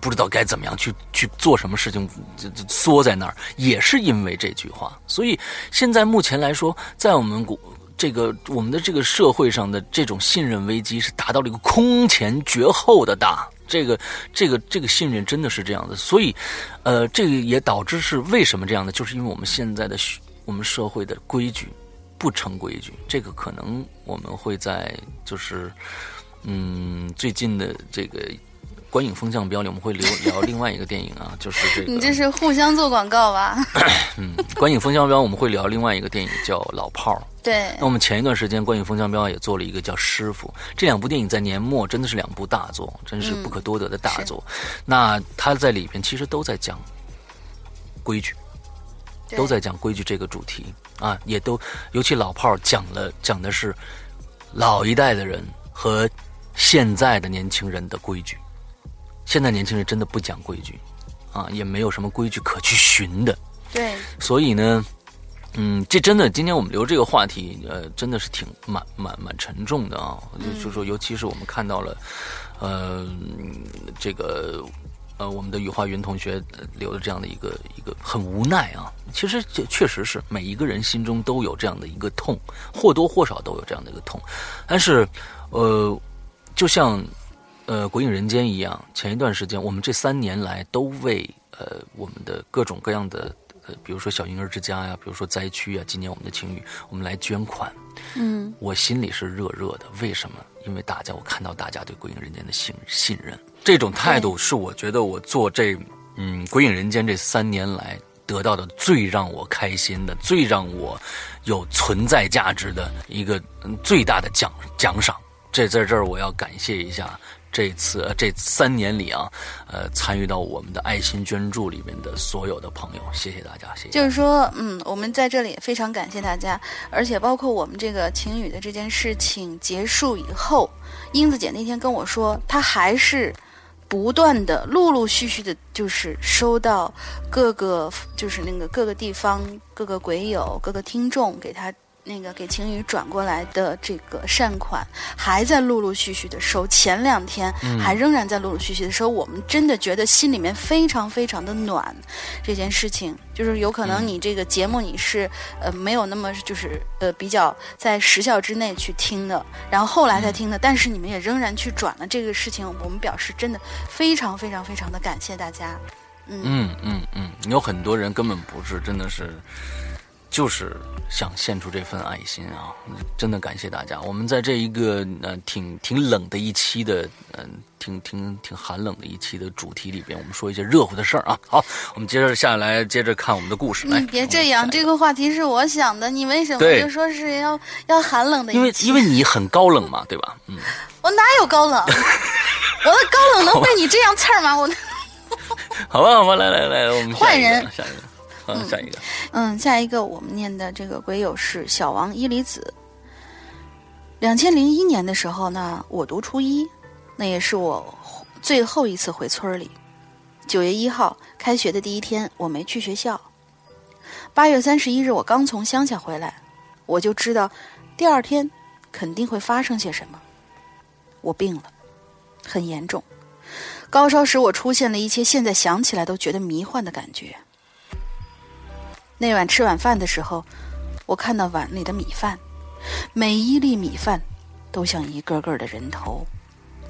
不知道该怎么样去去做什么事情，就就缩在那儿，也是因为这句话。所以现在目前来说，在我们国这个我们的这个社会上的这种信任危机是达到了一个空前绝后的大。这个这个这个信任真的是这样的。所以，呃，这个也导致是为什么这样的，就是因为我们现在的我们社会的规矩不成规矩。这个可能我们会在就是嗯最近的这个。观影风向标里，我们会聊 聊另外一个电影啊，就是这个。你这是互相做广告吧？嗯，观影风向标我们会聊另外一个电影叫《老炮儿》。对。那我们前一段时间观影风向标也做了一个叫《师傅》，这两部电影在年末真的是两部大作，真是不可多得的大作。那他在里边其实都在讲规矩，都在讲规矩这个主题啊，也都尤其《老炮儿》讲了讲的是老一代的人和现在的年轻人的规矩。现在年轻人真的不讲规矩，啊，也没有什么规矩可去寻的。对，所以呢，嗯，这真的，今天我们留这个话题，呃，真的是挺蛮蛮蛮沉重的啊。就说，尤其是我们看到了，呃，这个呃，我们的雨化云同学留的这样的一个一个很无奈啊。其实这确实是每一个人心中都有这样的一个痛，或多或少都有这样的一个痛。但是，呃，就像。呃，鬼影人间一样，前一段时间，我们这三年来都为呃我们的各种各样的呃，比如说小婴儿之家呀，比如说灾区啊，今年我们的晴雨，我们来捐款。嗯，我心里是热热的。为什么？因为大家，我看到大家对鬼影人间的信信任，这种态度是我觉得我做这嗯鬼影人间这三年来得到的最让我开心的、最让我有存在价值的一个最大的奖奖赏。这在这儿我要感谢一下。这次这三年里啊，呃，参与到我们的爱心捐助里面的所有的朋友，谢谢大家，谢谢。就是说，嗯，我们在这里非常感谢大家，而且包括我们这个晴雨的这件事情结束以后，英子姐那天跟我说，她还是不断的、陆陆续续的，就是收到各个，就是那个各个地方、各个鬼友、各个听众给她。那个给晴雨转过来的这个善款还在陆陆续续的收，前两天还仍然在陆陆续续的收，我们真的觉得心里面非常非常的暖。这件事情就是有可能你这个节目你是呃没有那么就是呃比较在时效之内去听的，然后后来才听的，但是你们也仍然去转了这个事情，我们表示真的非常非常非常的感谢大家。嗯嗯嗯嗯，有很多人根本不是真的是。就是想献出这份爱心啊！真的感谢大家。我们在这一个呃挺挺冷的一期的，嗯，挺挺挺寒冷的一期的主题里边，我们说一些热乎的事儿啊。好，我们接着下来，接着看我们的故事。你别这样，这个话题是我想的，你为什么就说是要要寒冷的？因为因为你很高冷嘛，对吧？嗯，我哪有高冷？我的高冷能被你这样刺儿吗？我 好吧，好吧，来来来，我们换人，下一个。嗯，下一个。嗯，下一个我们念的这个鬼友是小王伊离子。两千零一年的时候呢，我读初一，那也是我最后一次回村里。九月一号开学的第一天，我没去学校。八月三十一日，我刚从乡下回来，我就知道第二天肯定会发生些什么。我病了，很严重，高烧使我出现了一些现在想起来都觉得迷幻的感觉。那晚吃晚饭的时候，我看到碗里的米饭，每一粒米饭都像一个个的人头，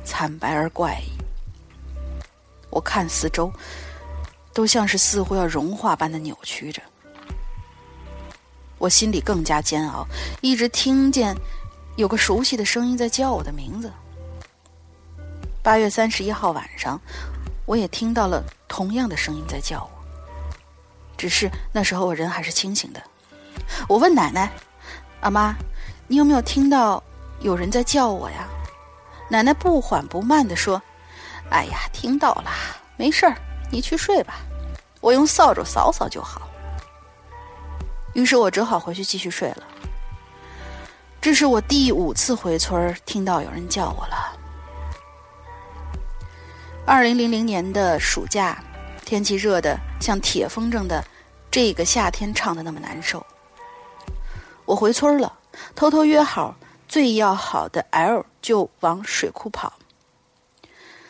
惨白而怪异。我看四周，都像是似乎要融化般的扭曲着。我心里更加煎熬，一直听见有个熟悉的声音在叫我的名字。八月三十一号晚上，我也听到了同样的声音在叫我。只是那时候我人还是清醒的。我问奶奶：“阿妈，你有没有听到有人在叫我呀？”奶奶不缓不慢地说：“哎呀，听到了，没事儿，你去睡吧，我用扫帚扫扫就好。”于是我只好回去继续睡了。这是我第五次回村，听到有人叫我了。二零零零年的暑假，天气热的像铁风筝的，这个夏天唱的那么难受。我回村了，偷偷约好最要好的 L 就往水库跑。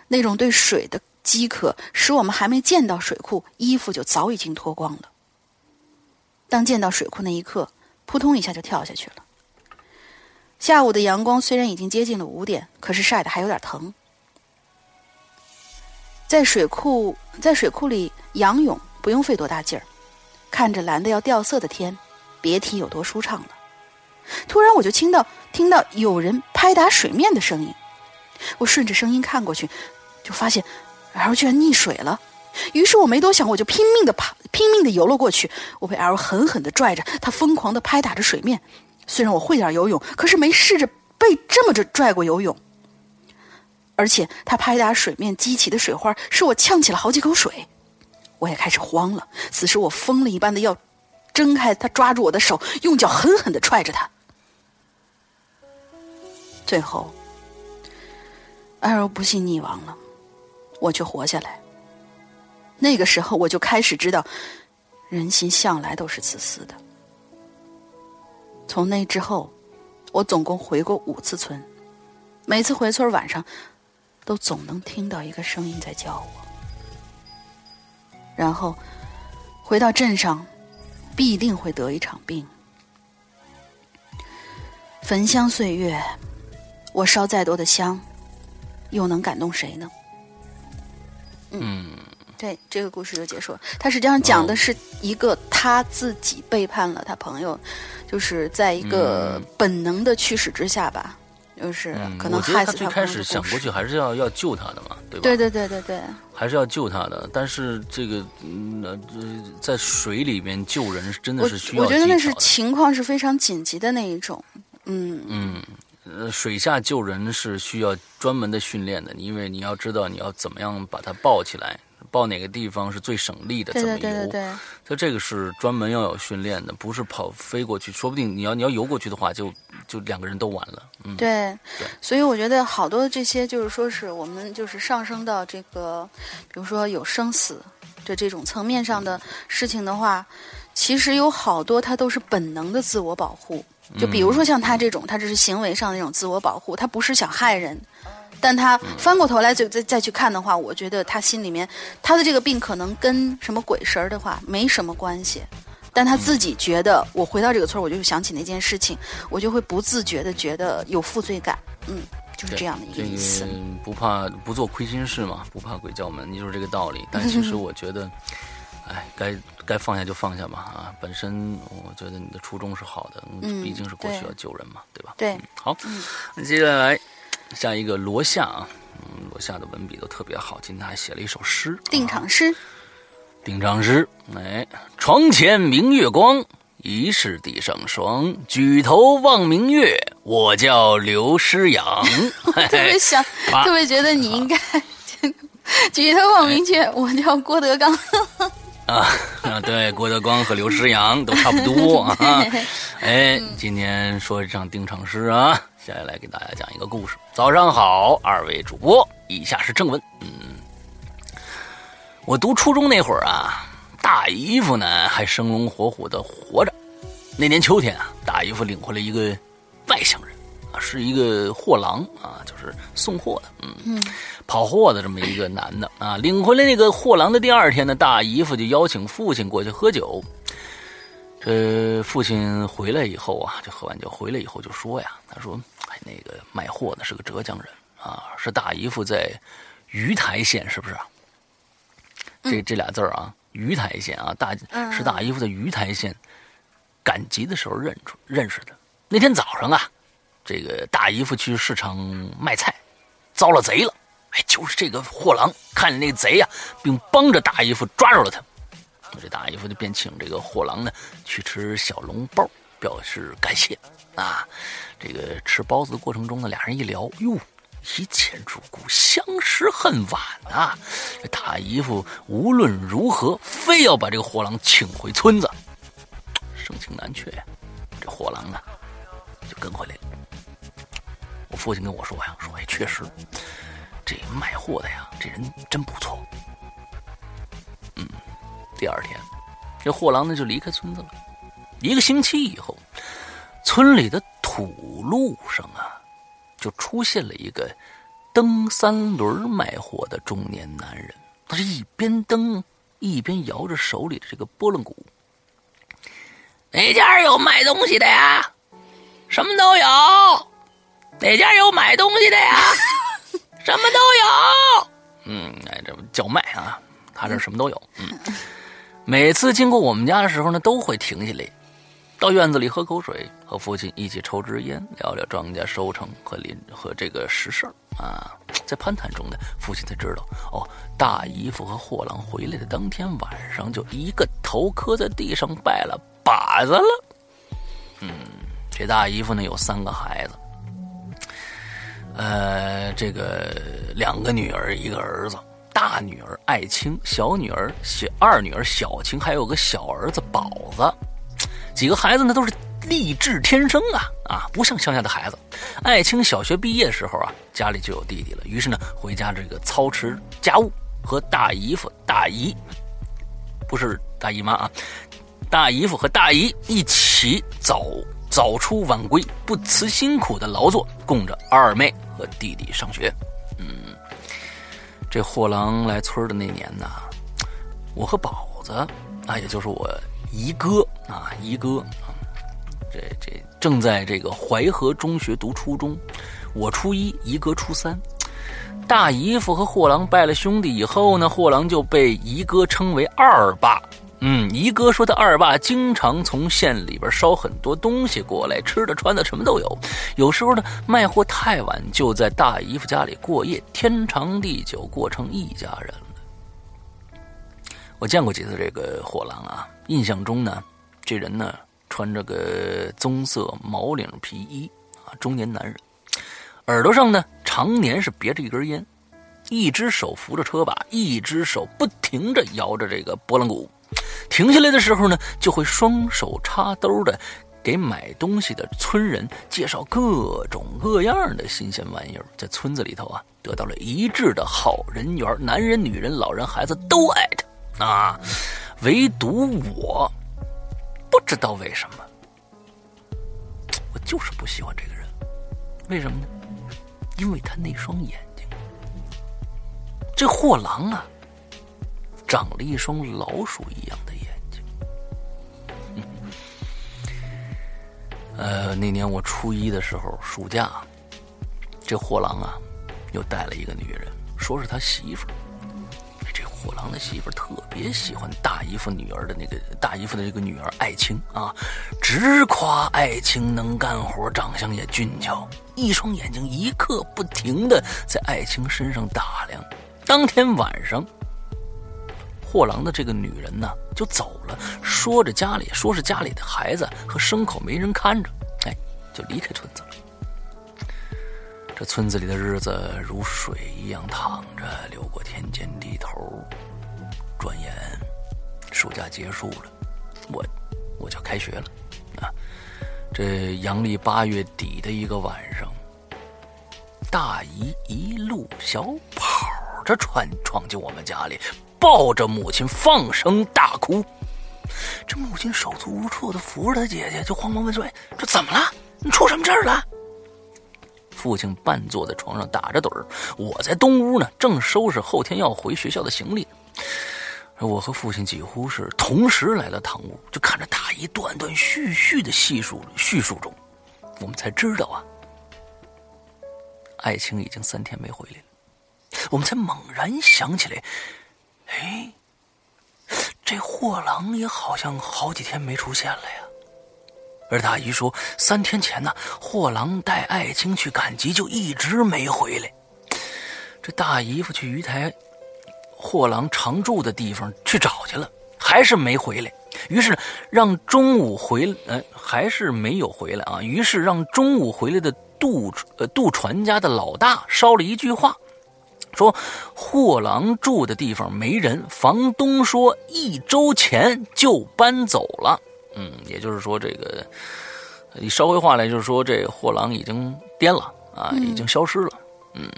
那种对水的饥渴，使我们还没见到水库，衣服就早已经脱光了。当见到水库那一刻，扑通一下就跳下去了。下午的阳光虽然已经接近了五点，可是晒得还有点疼。在水库，在水库里仰泳不用费多大劲儿，看着蓝的要掉色的天，别提有多舒畅了。突然，我就听到听到有人拍打水面的声音，我顺着声音看过去，就发现 L 居然溺水了。于是我没多想，我就拼命的爬，拼命的游了过去。我被 L 狠狠的拽着，他疯狂的拍打着水面。虽然我会点游泳，可是没试着被这么着拽过游泳。而且他拍打水面激起的水花，使我呛起了好几口水。我也开始慌了。此时我疯了一般的要挣开他抓住我的手，用脚狠狠的踹着他。最后，L 不幸溺亡了，我却活下来。那个时候我就开始知道，人心向来都是自私的。从那之后，我总共回过五次村，每次回村晚上。都总能听到一个声音在叫我，然后回到镇上，必定会得一场病。焚香岁月，我烧再多的香，又能感动谁呢？嗯，对，这个故事就结束了。他实际上讲的是一个他自己背叛了他朋友，就是在一个本能的驱使之下吧。就是可能最开始想过去还是要要救他的嘛，对吧？对对对对对，还是要救他的。但是这个呃，在水里面救人真的是需要。我觉得那是情况是非常紧急的那一种。嗯嗯，呃，水下救人是需要专门的训练的，因为你要知道你要怎么样把它抱起来。报哪个地方是最省力的？怎么游？对对对它这个是专门要有训练的，不是跑飞过去。说不定你要你要游过去的话，就就两个人都完了。嗯，对。所以我觉得好多这些就是说是我们就是上升到这个，比如说有生死的这种层面上的事情的话，其实有好多它都是本能的自我保护。就比如说像他这种，他这是行为上的那种自我保护，他不是想害人。但他翻过头来再再再去看的话，我觉得他心里面他的这个病可能跟什么鬼神儿的话没什么关系，但他自己觉得我回到这个村儿，我就想起那件事情，我就会不自觉的觉得有负罪感，嗯，就是这样的一个意思。不怕不做亏心事嘛，不怕鬼叫门，就是这个道理。但其实我觉得，哎，该该放下就放下吧啊！本身我觉得你的初衷是好的，毕竟是过去要救人嘛，对吧？对，好，那接下来。下一个罗夏啊，嗯，罗夏的文笔都特别好。今天还写了一首诗，定场诗。定场诗，哎，床前明月光，疑是地上霜。举头望明月，我叫刘诗阳。特别想，特别觉得你应该 举头望明月，我叫郭德纲。啊 啊，对，郭德纲和刘诗阳都差不多啊。哎，今天说一场定场诗啊。接下来给大家讲一个故事。早上好，二位主播，以下是正文。嗯，我读初中那会儿啊，大姨夫呢还生龙活虎的活着。那年秋天啊，大姨夫领回来一个外乡人啊，是一个货郎啊，就是送货的，嗯，跑货的这么一个男的啊。领回来那个货郎的第二天呢，大姨夫就邀请父亲过去喝酒。这父亲回来以后啊，就喝完酒回来以后就说呀，他说。哎那个卖货的是个浙江人啊，是大姨夫在鱼台县，是不是？这这俩字儿啊，鱼台县啊，大是大姨夫在鱼台县赶集的时候认出认识的。那天早上啊，这个大姨夫去市场卖菜，遭了贼了。哎，就是这个货郎看见那个贼呀，并帮着大姨夫抓住了他。这大姨夫就便请这个货郎呢去吃小笼包，表示感谢啊。这个吃包子的过程中呢，俩人一聊，哟，一见如故，相识恨晚啊！这大姨夫无论如何，非要把这个货郎请回村子。盛情难却呀。这货郎呢，就跟回来了。我父亲跟我说呀，说哎，确实，这卖货的呀，这人真不错。嗯，第二天，这货郎呢就离开村子了。一个星期以后，村里的土路上啊，就出现了一个蹬三轮卖货的中年男人。他是一边蹬一边摇着手里的这个拨浪鼓。哪家有卖东西的呀？什么都有。哪家有买东西的呀？什么都有。嗯，哎，这叫卖啊，他这什么都有。嗯，每次经过我们家的时候呢，都会停下来，到院子里喝口水，和父亲一起抽支烟，聊聊庄稼收成和林和这个实事啊。在攀谈中呢，父亲才知道，哦，大姨夫和货郎回来的当天晚上，就一个头磕在地上拜了。把子了，嗯，这大姨夫呢有三个孩子，呃，这个两个女儿一个儿子，大女儿爱青，小女儿小二女儿小青，还有个小儿子宝子，几个孩子呢都是励志天生啊啊，不像乡下的孩子。爱青小学毕业的时候啊，家里就有弟弟了，于是呢回家这个操持家务，和大姨夫大姨，不是大姨妈啊。大姨夫和大姨一起早早出晚归，不辞辛苦的劳作，供着二妹和弟弟上学。这货郎来村的那年呢，我和宝子啊，也就是我姨哥啊，姨哥，这这正在这个淮河中学读初中，我初一，姨哥初三。大姨夫和货郎拜了兄弟以后呢，货郎就被姨哥称为二爸。嗯，一哥说他二爸经常从县里边捎很多东西过来，吃的穿的什么都有。有时候呢，卖货太晚，就在大姨夫家里过夜，天长地久，过成一家人了。我见过几次这个货郎啊，印象中呢，这人呢穿着个棕色毛领皮衣啊，中年男人，耳朵上呢常年是别着一根烟，一只手扶着车把，一只手不停着摇着这个拨浪鼓。停下来的时候呢，就会双手插兜的，给买东西的村人介绍各种各样的新鲜玩意儿，在村子里头啊，得到了一致的好人缘，男人、女人、老人、孩子都爱他啊，唯独我，不知道为什么，我就是不喜欢这个人，为什么呢？因为他那双眼睛，这货郎啊。长了一双老鼠一样的眼睛。呃，那年我初一的时候，暑假，这货郎啊，又带了一个女人，说是他媳妇儿。这货郎的媳妇儿特别喜欢大姨夫女儿的那个大姨夫的这个女儿爱青啊，直夸爱青能干活，长相也俊俏，一双眼睛一刻不停的在爱青身上打量。当天晚上。货郎的这个女人呢，就走了，说着家里说是家里的孩子和牲口没人看着，哎，就离开村子了。这村子里的日子如水一样淌着，流过田间地头。转眼，暑假结束了，我我就开学了。啊，这阳历八月底的一个晚上，大姨一路小跑着闯闯进我们家里。抱着母亲放声大哭，这母亲手足无措的扶着他姐姐，就慌忙问说：“这怎么了？你出什么事儿了？”父亲半坐在床上打着盹儿，我在东屋呢，正收拾后天要回学校的行李。我和父亲几乎是同时来到堂屋，就看着大姨断断续续的细述叙述中，我们才知道啊，爱情已经三天没回来了。我们才猛然想起来。哎，这货郎也好像好几天没出现了呀。而大姨说，三天前呢，货郎带爱青去赶集，就一直没回来。这大姨夫去鱼台，货郎常住的地方去找去了，还是没回来。于是让中午回，呃，还是没有回来啊。于是让中午回来的渡呃杜传家的老大捎了一句话。说货郎住的地方没人，房东说一周前就搬走了。嗯，也就是说，这个你捎回话来，就是说，这货郎已经颠了啊，已经消失了。嗯，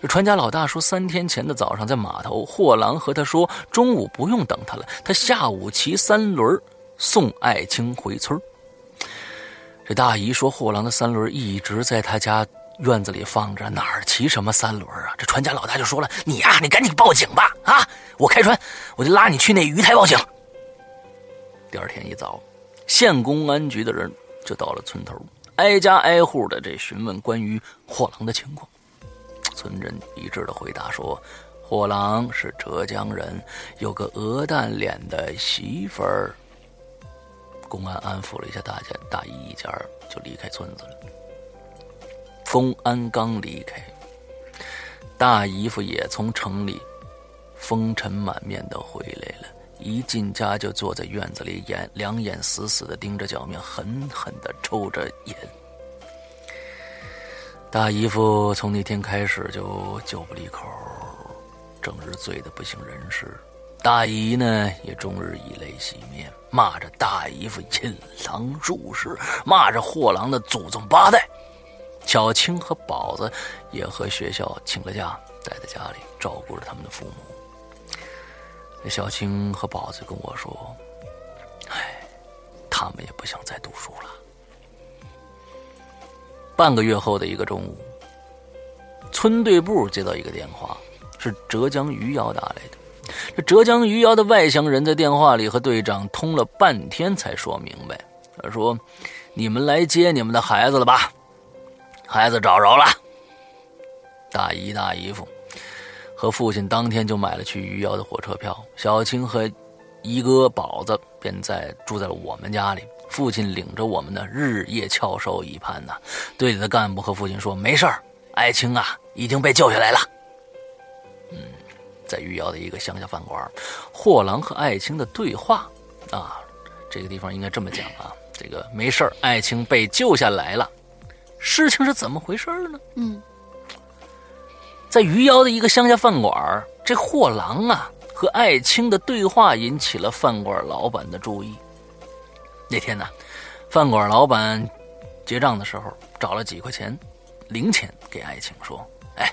这船家老大说，三天前的早上在码头，货郎和他说，中午不用等他了，他下午骑三轮送爱卿回村。这大姨说，货郎的三轮一直在他家院子里放着，哪儿骑什么三轮啊？这船家老大就说了：“你呀，你赶紧报警吧！啊，我开船，我就拉你去那鱼台报警。”第二天一早，县公安局的人就到了村头，挨家挨户的这询问关于货郎的情况。村人一致的回答说：“货郎是浙江人，有个鹅蛋脸的媳妇儿。”公安安抚了一下大家，大姨一家就离开村子了。公安刚离开，大姨夫也从城里风尘满面的回来了。一进家就坐在院子里，眼两眼死死的盯着脚面，狠狠的抽着烟。大姨夫从那天开始就酒不离口，整日醉得不省人事。大姨呢，也终日以泪洗面，骂着大姨夫引狼入室，骂着货郎的祖宗八代。小青和宝子也和学校请了假，待在家里照顾着他们的父母。小青和宝子跟我说：“哎，他们也不想再读书了。”半个月后的一个中午，村队部接到一个电话，是浙江余姚打来的。这浙江余姚的外乡人在电话里和队长通了半天，才说明白。他说：“你们来接你们的孩子了吧？孩子找着了。大姨、大姨夫和父亲当天就买了去余姚的火车票。小青和一哥宝子便在住在了我们家里。父亲领着我们呢，日夜翘首以盼呐。队里的干部和父亲说：没事儿，爱卿啊已经被救下来了。”在余姚的一个乡下饭馆，货郎和爱卿的对话啊，这个地方应该这么讲啊，这个没事爱卿被救下来了，事情是怎么回事呢？嗯，在余姚的一个乡下饭馆，这货郎啊和艾青的对话引起了饭馆老板的注意。那天呢，饭馆老板结账的时候找了几块钱零钱给艾青，说：“哎，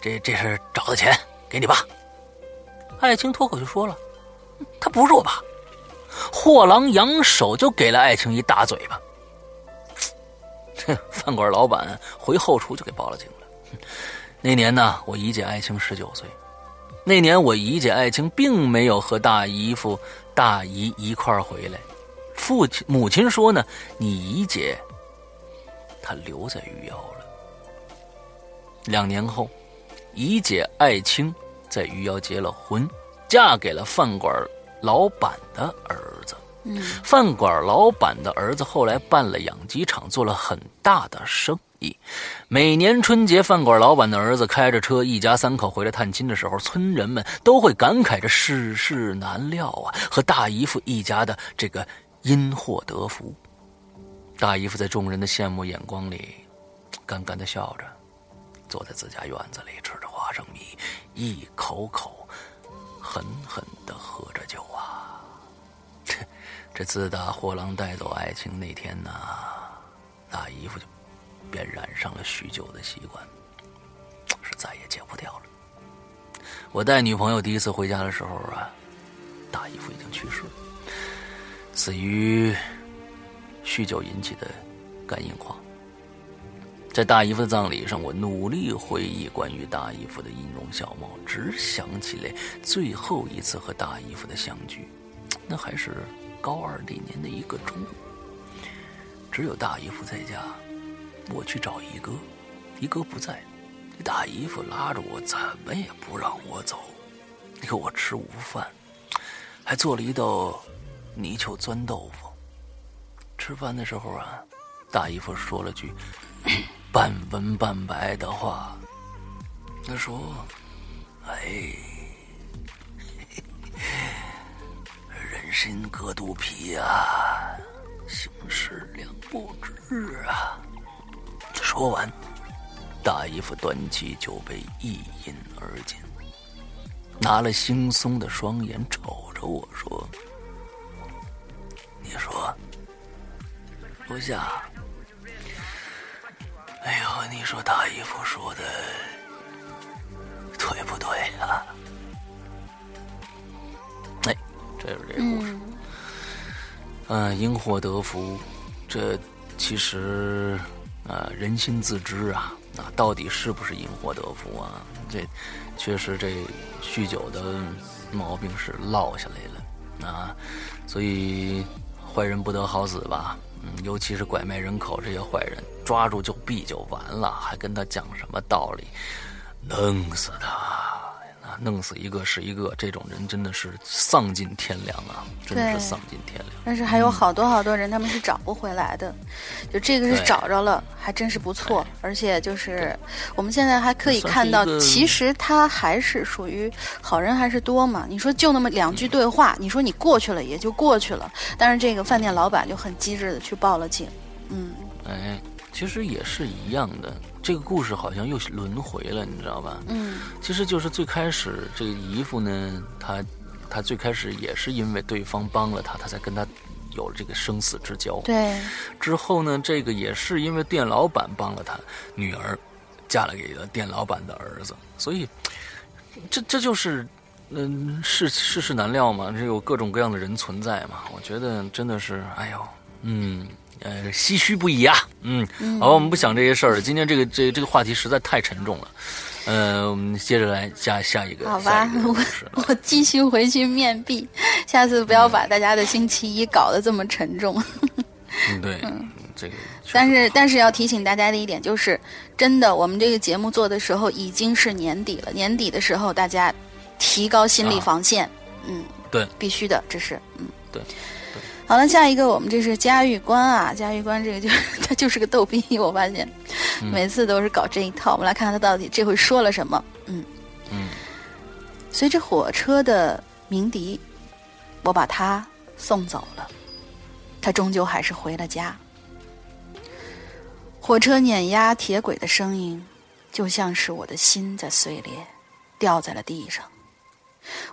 这这是找的钱。”给你爸，艾青脱口就说了：“他不是我爸。”货郎扬手就给了艾青一大嘴巴。饭馆老板回后厨就给报了警了。那年呢，我姨姐爱卿十九岁。那年我姨姐爱卿并没有和大姨夫、大姨一块儿回来。父亲、母亲说呢：“你姨姐，她留在余姚了。”两年后。姨姐爱卿在余姚结了婚，嫁给了饭馆老板的儿子。饭馆老板的儿子后来办了养鸡场，做了很大的生意。每年春节，饭馆老板的儿子开着车，一家三口回来探亲的时候，村人们都会感慨着世事难料啊，和大姨夫一家的这个因祸得福。大姨夫在众人的羡慕眼光里，干干的笑着。坐在自家院子里吃着花生米，一口口狠狠的喝着酒啊！这自打货郎带走爱情那天呢，大姨夫就便染上了酗酒的习惯，是再也戒不掉了。我带女朋友第一次回家的时候啊，大姨夫已经去世了，死于酗酒引起的肝硬化。在大姨夫的葬礼上，我努力回忆关于大姨夫的音容笑貌，只想起来最后一次和大姨夫的相聚，那还是高二那年的一个中午。只有大姨夫在家，我去找一哥，一哥不在，大姨夫拉着我，怎么也不让我走，给我吃午饭，还做了一道泥鳅钻豆腐。吃饭的时候啊，大姨夫说了句。半文半白的话，他说：“哎，人心隔肚皮啊，形势两不知啊。”说完，大姨夫端起酒杯一饮而尽，拿了惺忪的双眼瞅着我说：“你说，楼下？哎呦，你说大姨夫说的对不对啊？哎，这是这故事。嗯，因祸得福，这其实啊，人心自知啊。啊，到底是不是因祸得福啊？这确实，这酗酒的毛病是落下来了啊。所以，坏人不得好死吧？嗯，尤其是拐卖人口这些坏人，抓住就毙就完了，还跟他讲什么道理？弄死他！弄死一个是一个，这种人真的是丧尽天良啊！真的是丧尽天良。但是还有好多好多人，他们是找不回来的。就这个是找着了，还真是不错。而且就是我们现在还可以看到，其实他还是属于好人还是多嘛。你说就那么两句对话，你说你过去了也就过去了。但是这个饭店老板就很机智的去报了警。嗯，哎，其实也是一样的。这个故事好像又轮回了，你知道吧？嗯，其实就是最开始这个姨父呢，他他最开始也是因为对方帮了他，他才跟他有了这个生死之交。对。之后呢，这个也是因为店老板帮了他，女儿嫁了给了店老板的儿子，所以这这就是嗯世世事难料嘛，这有各种各样的人存在嘛。我觉得真的是，哎呦，嗯。呃，唏嘘不已啊，嗯，好，我们不想这些事儿了。今天这个这这个话题实在太沉重了，呃，我们接着来下下一个。好吧，我我继续回去面壁，下次不要把大家的星期一搞得这么沉重。嗯，对，这个。但是但是要提醒大家的一点就是，真的，我们这个节目做的时候已经是年底了，年底的时候大家提高心理防线，嗯，对，必须的，这是，嗯，对。好了，下一个我们这是嘉峪关啊，嘉峪关这个就他就是个逗逼，我发现每次都是搞这一套。我们来看看他到底这回说了什么。嗯嗯，随着火车的鸣笛，我把他送走了，他终究还是回了家。火车碾压铁轨的声音，就像是我的心在碎裂，掉在了地上。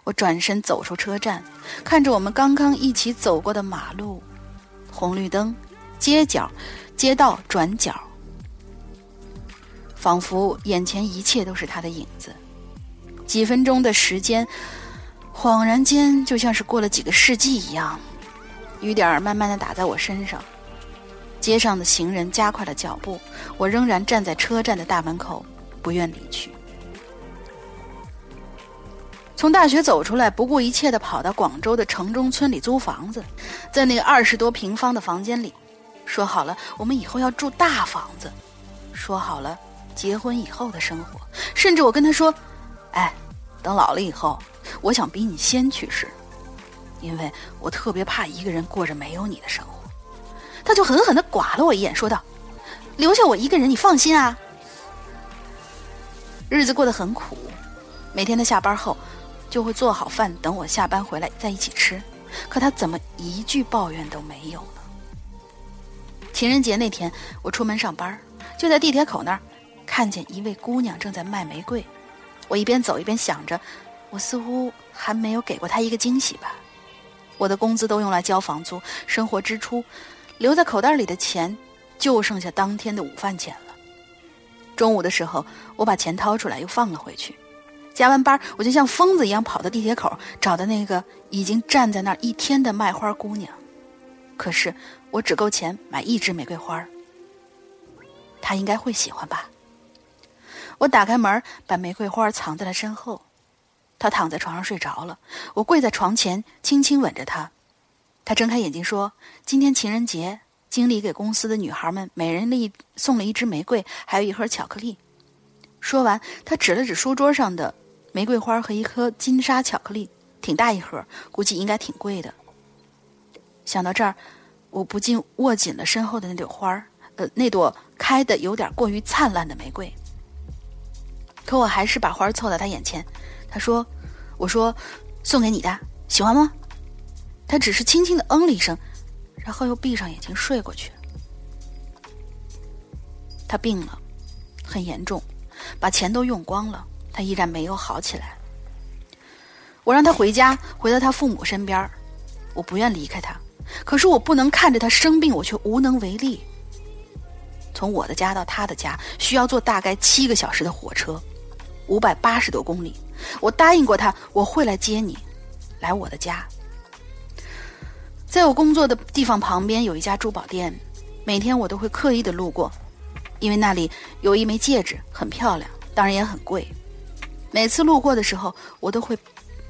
我转身走出车站，看着我们刚刚一起走过的马路、红绿灯、街角、街道转角，仿佛眼前一切都是他的影子。几分钟的时间，恍然间就像是过了几个世纪一样。雨点儿慢慢的打在我身上，街上的行人加快了脚步，我仍然站在车站的大门口，不愿离去。从大学走出来，不顾一切的跑到广州的城中村里租房子，在那个二十多平方的房间里，说好了我们以后要住大房子，说好了结婚以后的生活，甚至我跟他说：“哎，等老了以后，我想比你先去世，因为我特别怕一个人过着没有你的生活。”他就狠狠的剐了我一眼，说道：“留下我一个人，你放心啊。”日子过得很苦，每天他下班后。就会做好饭等我下班回来在一起吃，可他怎么一句抱怨都没有呢？情人节那天我出门上班，就在地铁口那儿看见一位姑娘正在卖玫瑰，我一边走一边想着，我似乎还没有给过她一个惊喜吧。我的工资都用来交房租、生活支出，留在口袋里的钱就剩下当天的午饭钱了。中午的时候，我把钱掏出来又放了回去。加完班，我就像疯子一样跑到地铁口，找到那个已经站在那儿一天的卖花姑娘。可是我只够钱买一支玫瑰花她应该会喜欢吧？我打开门，把玫瑰花藏在了身后。她躺在床上睡着了，我跪在床前，轻轻吻着她。她睁开眼睛说：“今天情人节，经理给公司的女孩们每人一送了一支玫瑰，还有一盒巧克力。”说完，她指了指书桌上的。玫瑰花和一颗金沙巧克力，挺大一盒，估计应该挺贵的。想到这儿，我不禁握紧了身后的那朵花儿呃，那朵开的有点过于灿烂的玫瑰。可我还是把花凑到他眼前。他说：“我说，送给你的，喜欢吗？”他只是轻轻的嗯了一声，然后又闭上眼睛睡过去。他病了，很严重，把钱都用光了。他依然没有好起来。我让他回家，回到他父母身边我不愿离开他，可是我不能看着他生病，我却无能为力。从我的家到他的家需要坐大概七个小时的火车，五百八十多公里。我答应过他，我会来接你，来我的家。在我工作的地方旁边有一家珠宝店，每天我都会刻意的路过，因为那里有一枚戒指，很漂亮，当然也很贵。每次路过的时候，我都会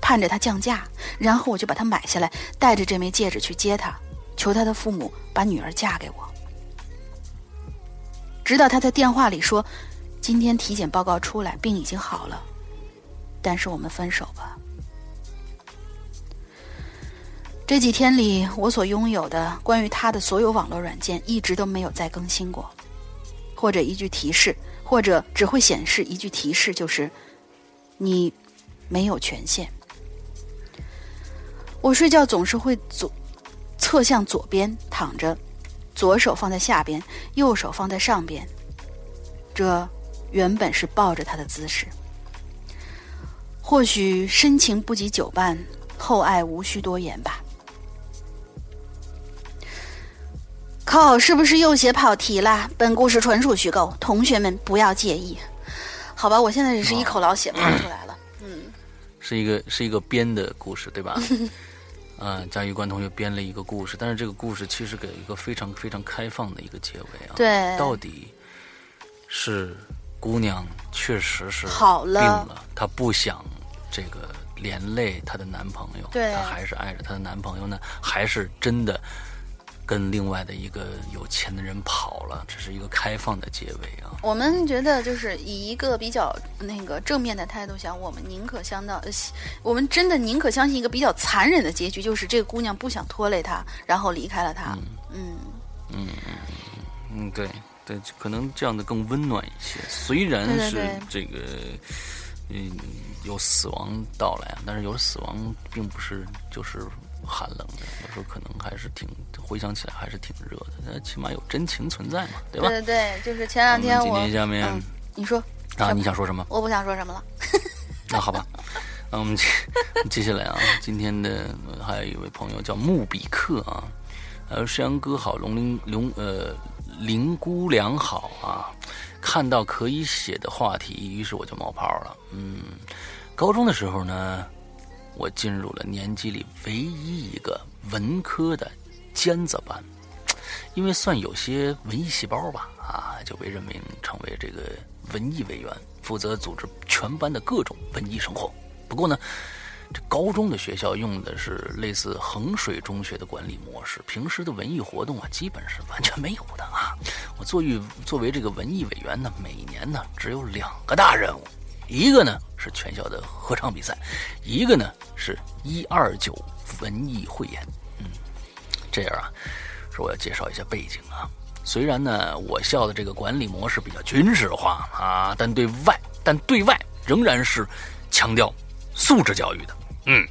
盼着他降价，然后我就把它买下来，带着这枚戒指去接他，求他的父母把女儿嫁给我。直到他在电话里说：“今天体检报告出来，病已经好了，但是我们分手吧。”这几天里，我所拥有的关于他的所有网络软件一直都没有再更新过，或者一句提示，或者只会显示一句提示，就是“你没有权限”。我睡觉总是会左侧向左边躺着，左手放在下边，右手放在上边，这原本是抱着他的姿势。或许深情不及久伴，厚爱无需多言吧。靠，是不是又写跑题了？本故事纯属虚构，同学们不要介意。好吧，我现在只是一口老血喷出来了。嗯，是一个是一个编的故事，对吧？嗯，嘉峪关同学编了一个故事，但是这个故事其实给一个非常非常开放的一个结尾啊。对，到底是姑娘确实是好病了，她不想这个连累她的男朋友，对，她还是爱着她的男朋友呢，还是真的？跟另外的一个有钱的人跑了，这是一个开放的结尾啊。我们觉得就是以一个比较那个正面的态度想，我们宁可相到，我们真的宁可相信一个比较残忍的结局，就是这个姑娘不想拖累他，然后离开了他。嗯嗯嗯嗯，对对，可能这样的更温暖一些。虽然是这个嗯有死亡到来，但是有死亡并不是就是。寒冷的，有时候可能还是挺回想起来还是挺热的，那起码有真情存在嘛，对吧？对对对，就是前两天我今天下面你说啊，你想说什么？我不想说什么了。那好吧，那我们接接下来啊，今天的还有一位朋友叫穆比克啊，呃，山羊哥好，龙鳞龙呃林姑娘好啊，看到可以写的话题，于是我就冒泡了。嗯，高中的时候呢。我进入了年级里唯一一个文科的尖子班，因为算有些文艺细胞吧，啊，就被任命成为这个文艺委员，负责组织全班的各种文艺生活。不过呢，这高中的学校用的是类似衡水中学的管理模式，平时的文艺活动啊，基本是完全没有的啊。我作为作为这个文艺委员呢，每年呢只有两个大任务。一个呢是全校的合唱比赛，一个呢是一二九文艺汇演。嗯，这样啊，说我要介绍一下背景啊。虽然呢，我校的这个管理模式比较军事化啊，但对外但对外仍然是强调素质教育的。嗯，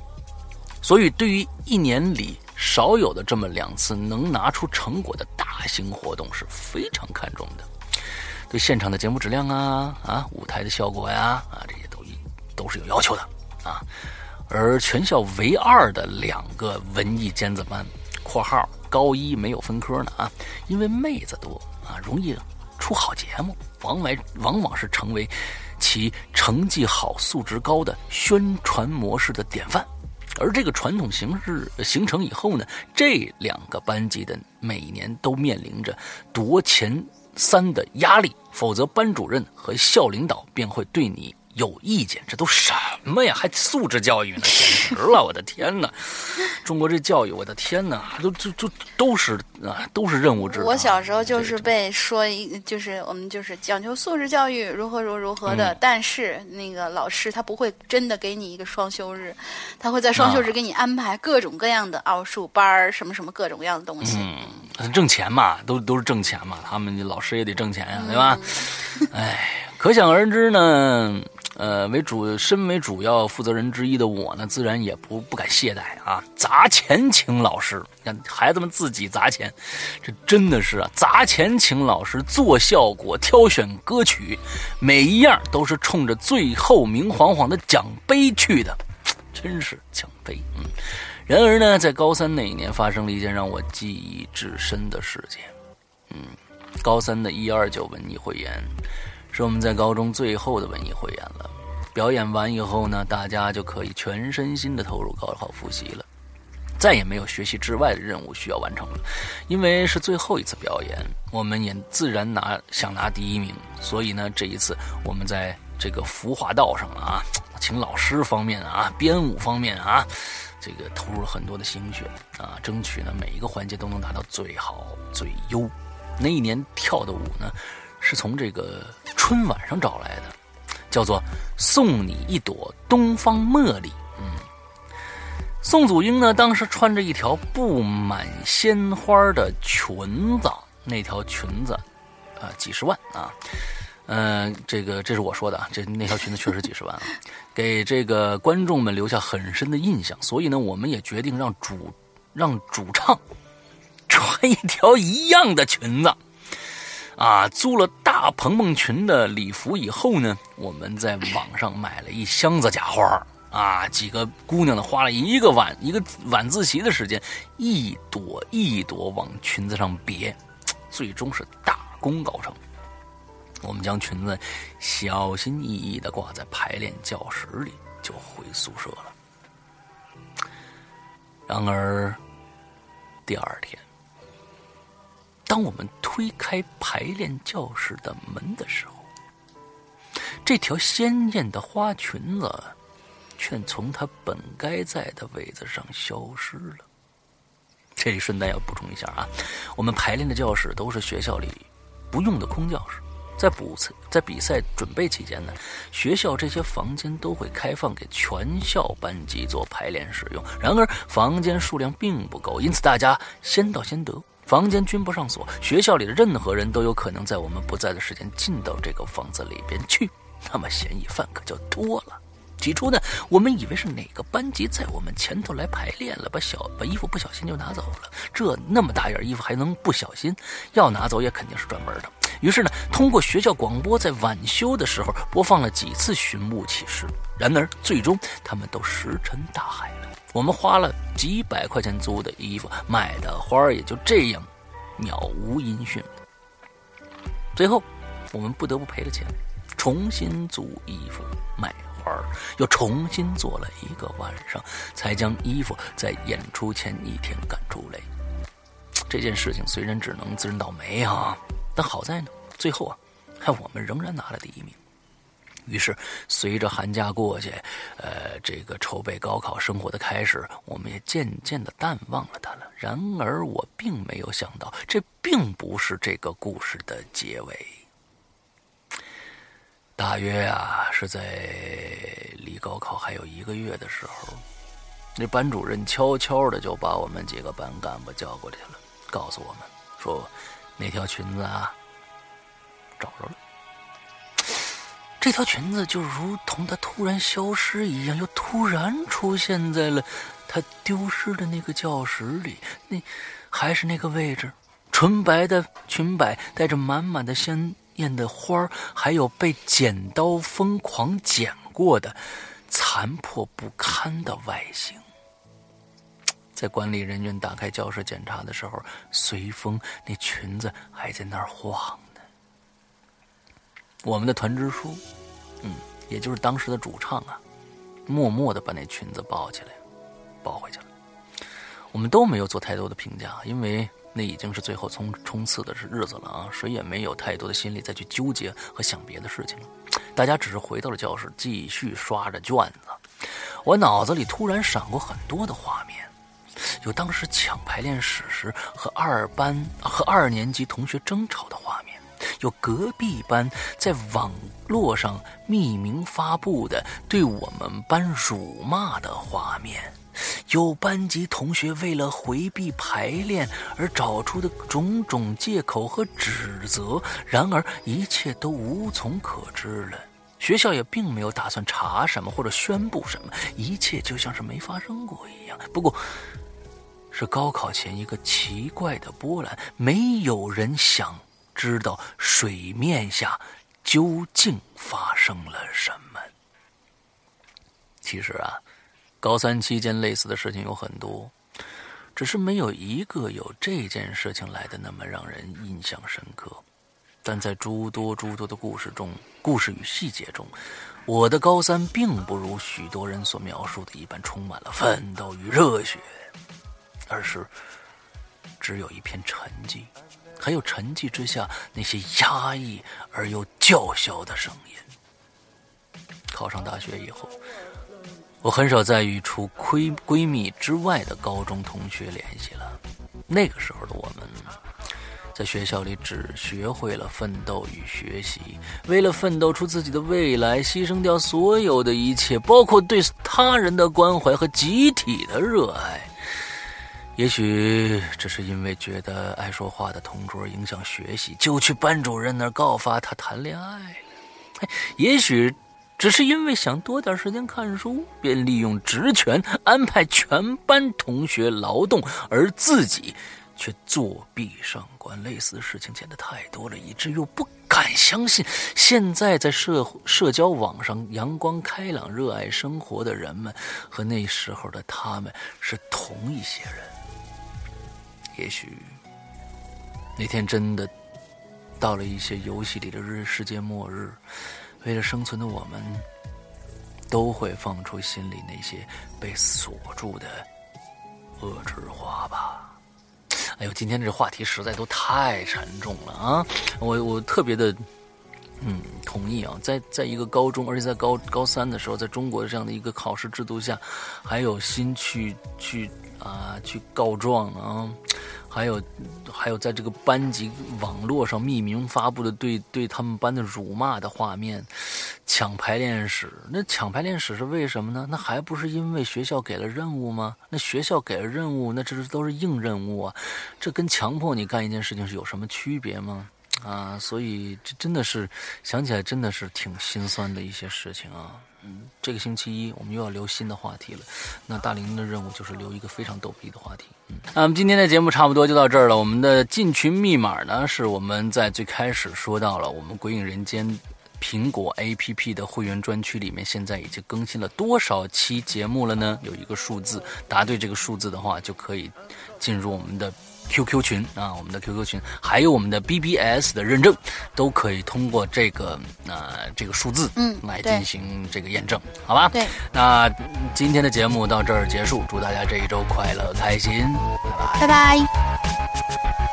所以对于一年里少有的这么两次能拿出成果的大型活动是非常看重的。对现场的节目质量啊啊，舞台的效果呀啊，这些都都是有要求的啊。而全校唯二的两个文艺尖子班（括号高一没有分科呢啊），因为妹子多啊，容易出好节目，往往往往是成为其成绩好、素质高的宣传模式的典范。而这个传统形式形成以后呢，这两个班级的每年都面临着夺前。三的压力，否则班主任和校领导便会对你有意见。这都什么呀？还素质教育呢？简直了！我的天哪！中国这教育，我的天哪！都就就都是啊，都是任务制。我小时候就是被说一，就是我们就是讲究素质教育，如何如如何的。但是那个老师他不会真的给你一个双休日，他会在双休日给你安排各种各样的奥数班儿，什么什么各种各样的东西。嗯挣钱嘛，都都是挣钱嘛，他们老师也得挣钱呀，对吧？哎，可想而知呢。呃，为主身为主要负责人之一的我呢，自然也不不敢懈怠啊，砸钱请老师，让孩子们自己砸钱，这真的是啊，砸钱请老师做效果，挑选歌曲，每一样都是冲着最后明晃晃的奖杯去的，真是奖杯，嗯。然而呢，在高三那一年，发生了一件让我记忆至深的事件。嗯，高三的一二九文艺汇演，是我们在高中最后的文艺汇演了。表演完以后呢，大家就可以全身心的投入高考复习了，再也没有学习之外的任务需要完成了。因为是最后一次表演，我们也自然拿想拿第一名，所以呢，这一次我们在这个服化道上啊，请老师方面啊，编舞方面啊。这个投入了很多的心血啊，争取呢每一个环节都能达到最好最优。那一年跳的舞呢，是从这个春晚上找来的，叫做《送你一朵东方茉莉》。嗯，宋祖英呢当时穿着一条布满鲜花的裙子，那条裙子啊几十万啊。嗯，这个这是我说的啊，这那条裙子确实几十万啊，给这个观众们留下很深的印象。所以呢，我们也决定让主让主唱穿一条一样的裙子啊。租了大蓬蓬裙的礼服以后呢，我们在网上买了一箱子假花啊，几个姑娘呢花了一个晚一个晚自习的时间，一朵一朵往裙子上别，最终是大功告成。我们将裙子小心翼翼的挂在排练教室里，就回宿舍了。然而，第二天，当我们推开排练教室的门的时候，这条鲜艳的花裙子却从它本该在的位置上消失了。这里顺带要补充一下啊，我们排练的教室都是学校里不用的空教室。在补、在比赛准备期间呢，学校这些房间都会开放给全校班级做排练使用。然而，房间数量并不够，因此大家先到先得，房间均不上锁。学校里的任何人都有可能在我们不在的时间进到这个房子里边去，那么嫌疑犯可就多了。起初呢，我们以为是哪个班级在我们前头来排练了，把小把衣服不小心就拿走了。这那么大件衣服还能不小心？要拿走也肯定是专门的。于是呢，通过学校广播，在晚修的时候播放了几次寻物启事。然而，最终他们都石沉大海。我们花了几百块钱租的衣服，买的花儿也就这样渺无音讯。最后，我们不得不赔了钱，重新租衣服、买花儿，又重新做了一个晚上，才将衣服在演出前一天赶出来。这件事情虽然只能自认倒霉啊。但好在呢，最后啊，还我们仍然拿了第一名。于是，随着寒假过去，呃，这个筹备高考生活的开始，我们也渐渐的淡忘了他了。然而，我并没有想到，这并不是这个故事的结尾。大约啊，是在离高考还有一个月的时候，那班主任悄悄的就把我们几个班干部叫过去了，告诉我们说。那条裙子啊，找着了。这条裙子就如同它突然消失一样，又突然出现在了它丢失的那个教室里。那还是那个位置，纯白的裙摆，带着满满的鲜艳的花儿，还有被剪刀疯狂剪过的残破不堪的外形。在管理人员打开教室检查的时候，随风那裙子还在那儿晃。我们的团支书，嗯，也就是当时的主唱啊，默默的把那裙子抱起来，抱回去了。我们都没有做太多的评价，因为那已经是最后冲冲刺的日子了啊，谁也没有太多的心力再去纠结和想别的事情了。大家只是回到了教室，继续刷着卷子。我脑子里突然闪过很多的画面。有当时抢排练室时和二班和二年级同学争吵的画面，有隔壁班在网络上匿名发布的对我们班辱骂的画面，有班级同学为了回避排练而找出的种种借口和指责，然而一切都无从可知了。学校也并没有打算查什么或者宣布什么，一切就像是没发生过一样。不过。是高考前一个奇怪的波澜，没有人想知道水面下究竟发生了什么。其实啊，高三期间类似的事情有很多，只是没有一个有这件事情来的那么让人印象深刻。但在诸多诸多的故事中，故事与细节中，我的高三并不如许多人所描述的一般充满了奋斗与热血，而是只有一片沉寂，还有沉寂之下那些压抑而又叫嚣的声音。考上大学以后。我很少再与除闺闺蜜之外的高中同学联系了。那个时候的我们，在学校里只学会了奋斗与学习，为了奋斗出自己的未来，牺牲掉所有的一切，包括对他人的关怀和集体的热爱。也许只是因为觉得爱说话的同桌影响学习，就去班主任那儿告发他谈恋爱。也许。只是因为想多点时间看书，便利用职权安排全班同学劳动，而自己却作弊上官。类似事情见得太多了，以至于不敢相信，现在在社社交网上阳光开朗、热爱生活的人们，和那时候的他们是同一些人。也许那天真的到了一些游戏里的日世界末日。为了生存的我们，都会放出心里那些被锁住的恶之花吧。哎呦，今天这话题实在都太沉重了啊！我我特别的，嗯，同意啊。在在一个高中，而且在高高三的时候，在中国这样的一个考试制度下，还有心去去啊去告状啊。还有，还有，在这个班级网络上匿名发布的对对他们班的辱骂的画面，抢排练室。那抢排练室是为什么呢？那还不是因为学校给了任务吗？那学校给了任务，那这是都是硬任务啊，这跟强迫你干一件事情是有什么区别吗？啊，所以这真的是想起来真的是挺心酸的一些事情啊。这个星期一我们又要留新的话题了。那大林的任务就是留一个非常逗逼的话题。嗯，那么今天的节目差不多就到这儿了。我们的进群密码呢，是我们在最开始说到了，我们鬼影人间苹果 APP 的会员专区里面，现在已经更新了多少期节目了呢？有一个数字，答对这个数字的话，就可以进入我们的。QQ 群啊，我们的 QQ 群，还有我们的 BBS 的认证，都可以通过这个呃这个数字嗯来进行这个验证，好吧？对。那今天的节目到这儿结束，祝大家这一周快乐开心，拜拜。拜拜。